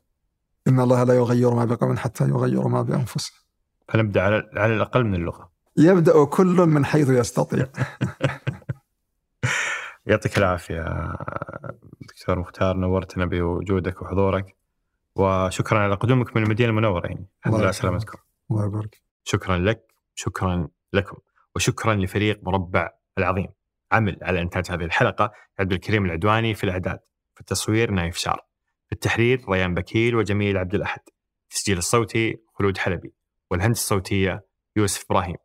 إن الله لا يغير ما بقوم حتى يغيروا ما بأنفسهم فنبدأ على على الأقل من اللغة. يبدأ كل من حيث يستطيع يعطيك العافية دكتور مختار نورتنا بوجودك وحضورك وشكرا على قدومك من المدينة المنورة يعني. الحمد لله. سلامتكم. الله يبارك. شكرا لك شكرا لكم وشكرا لفريق مربع العظيم. عمل على إنتاج هذه الحلقة عبد الكريم العدواني في الإعداد في التصوير نايف شار في التحرير ريان بكيل وجميل عبد الأحد التسجيل الصوتي خلود حلبي والهندسة الصوتية يوسف إبراهيم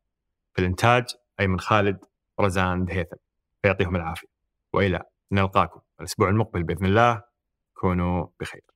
في الإنتاج أيمن خالد ورزان دهيثم. فيعطيهم العافية وإلى نلقاكم الأسبوع المقبل بإذن الله. كونوا بخير.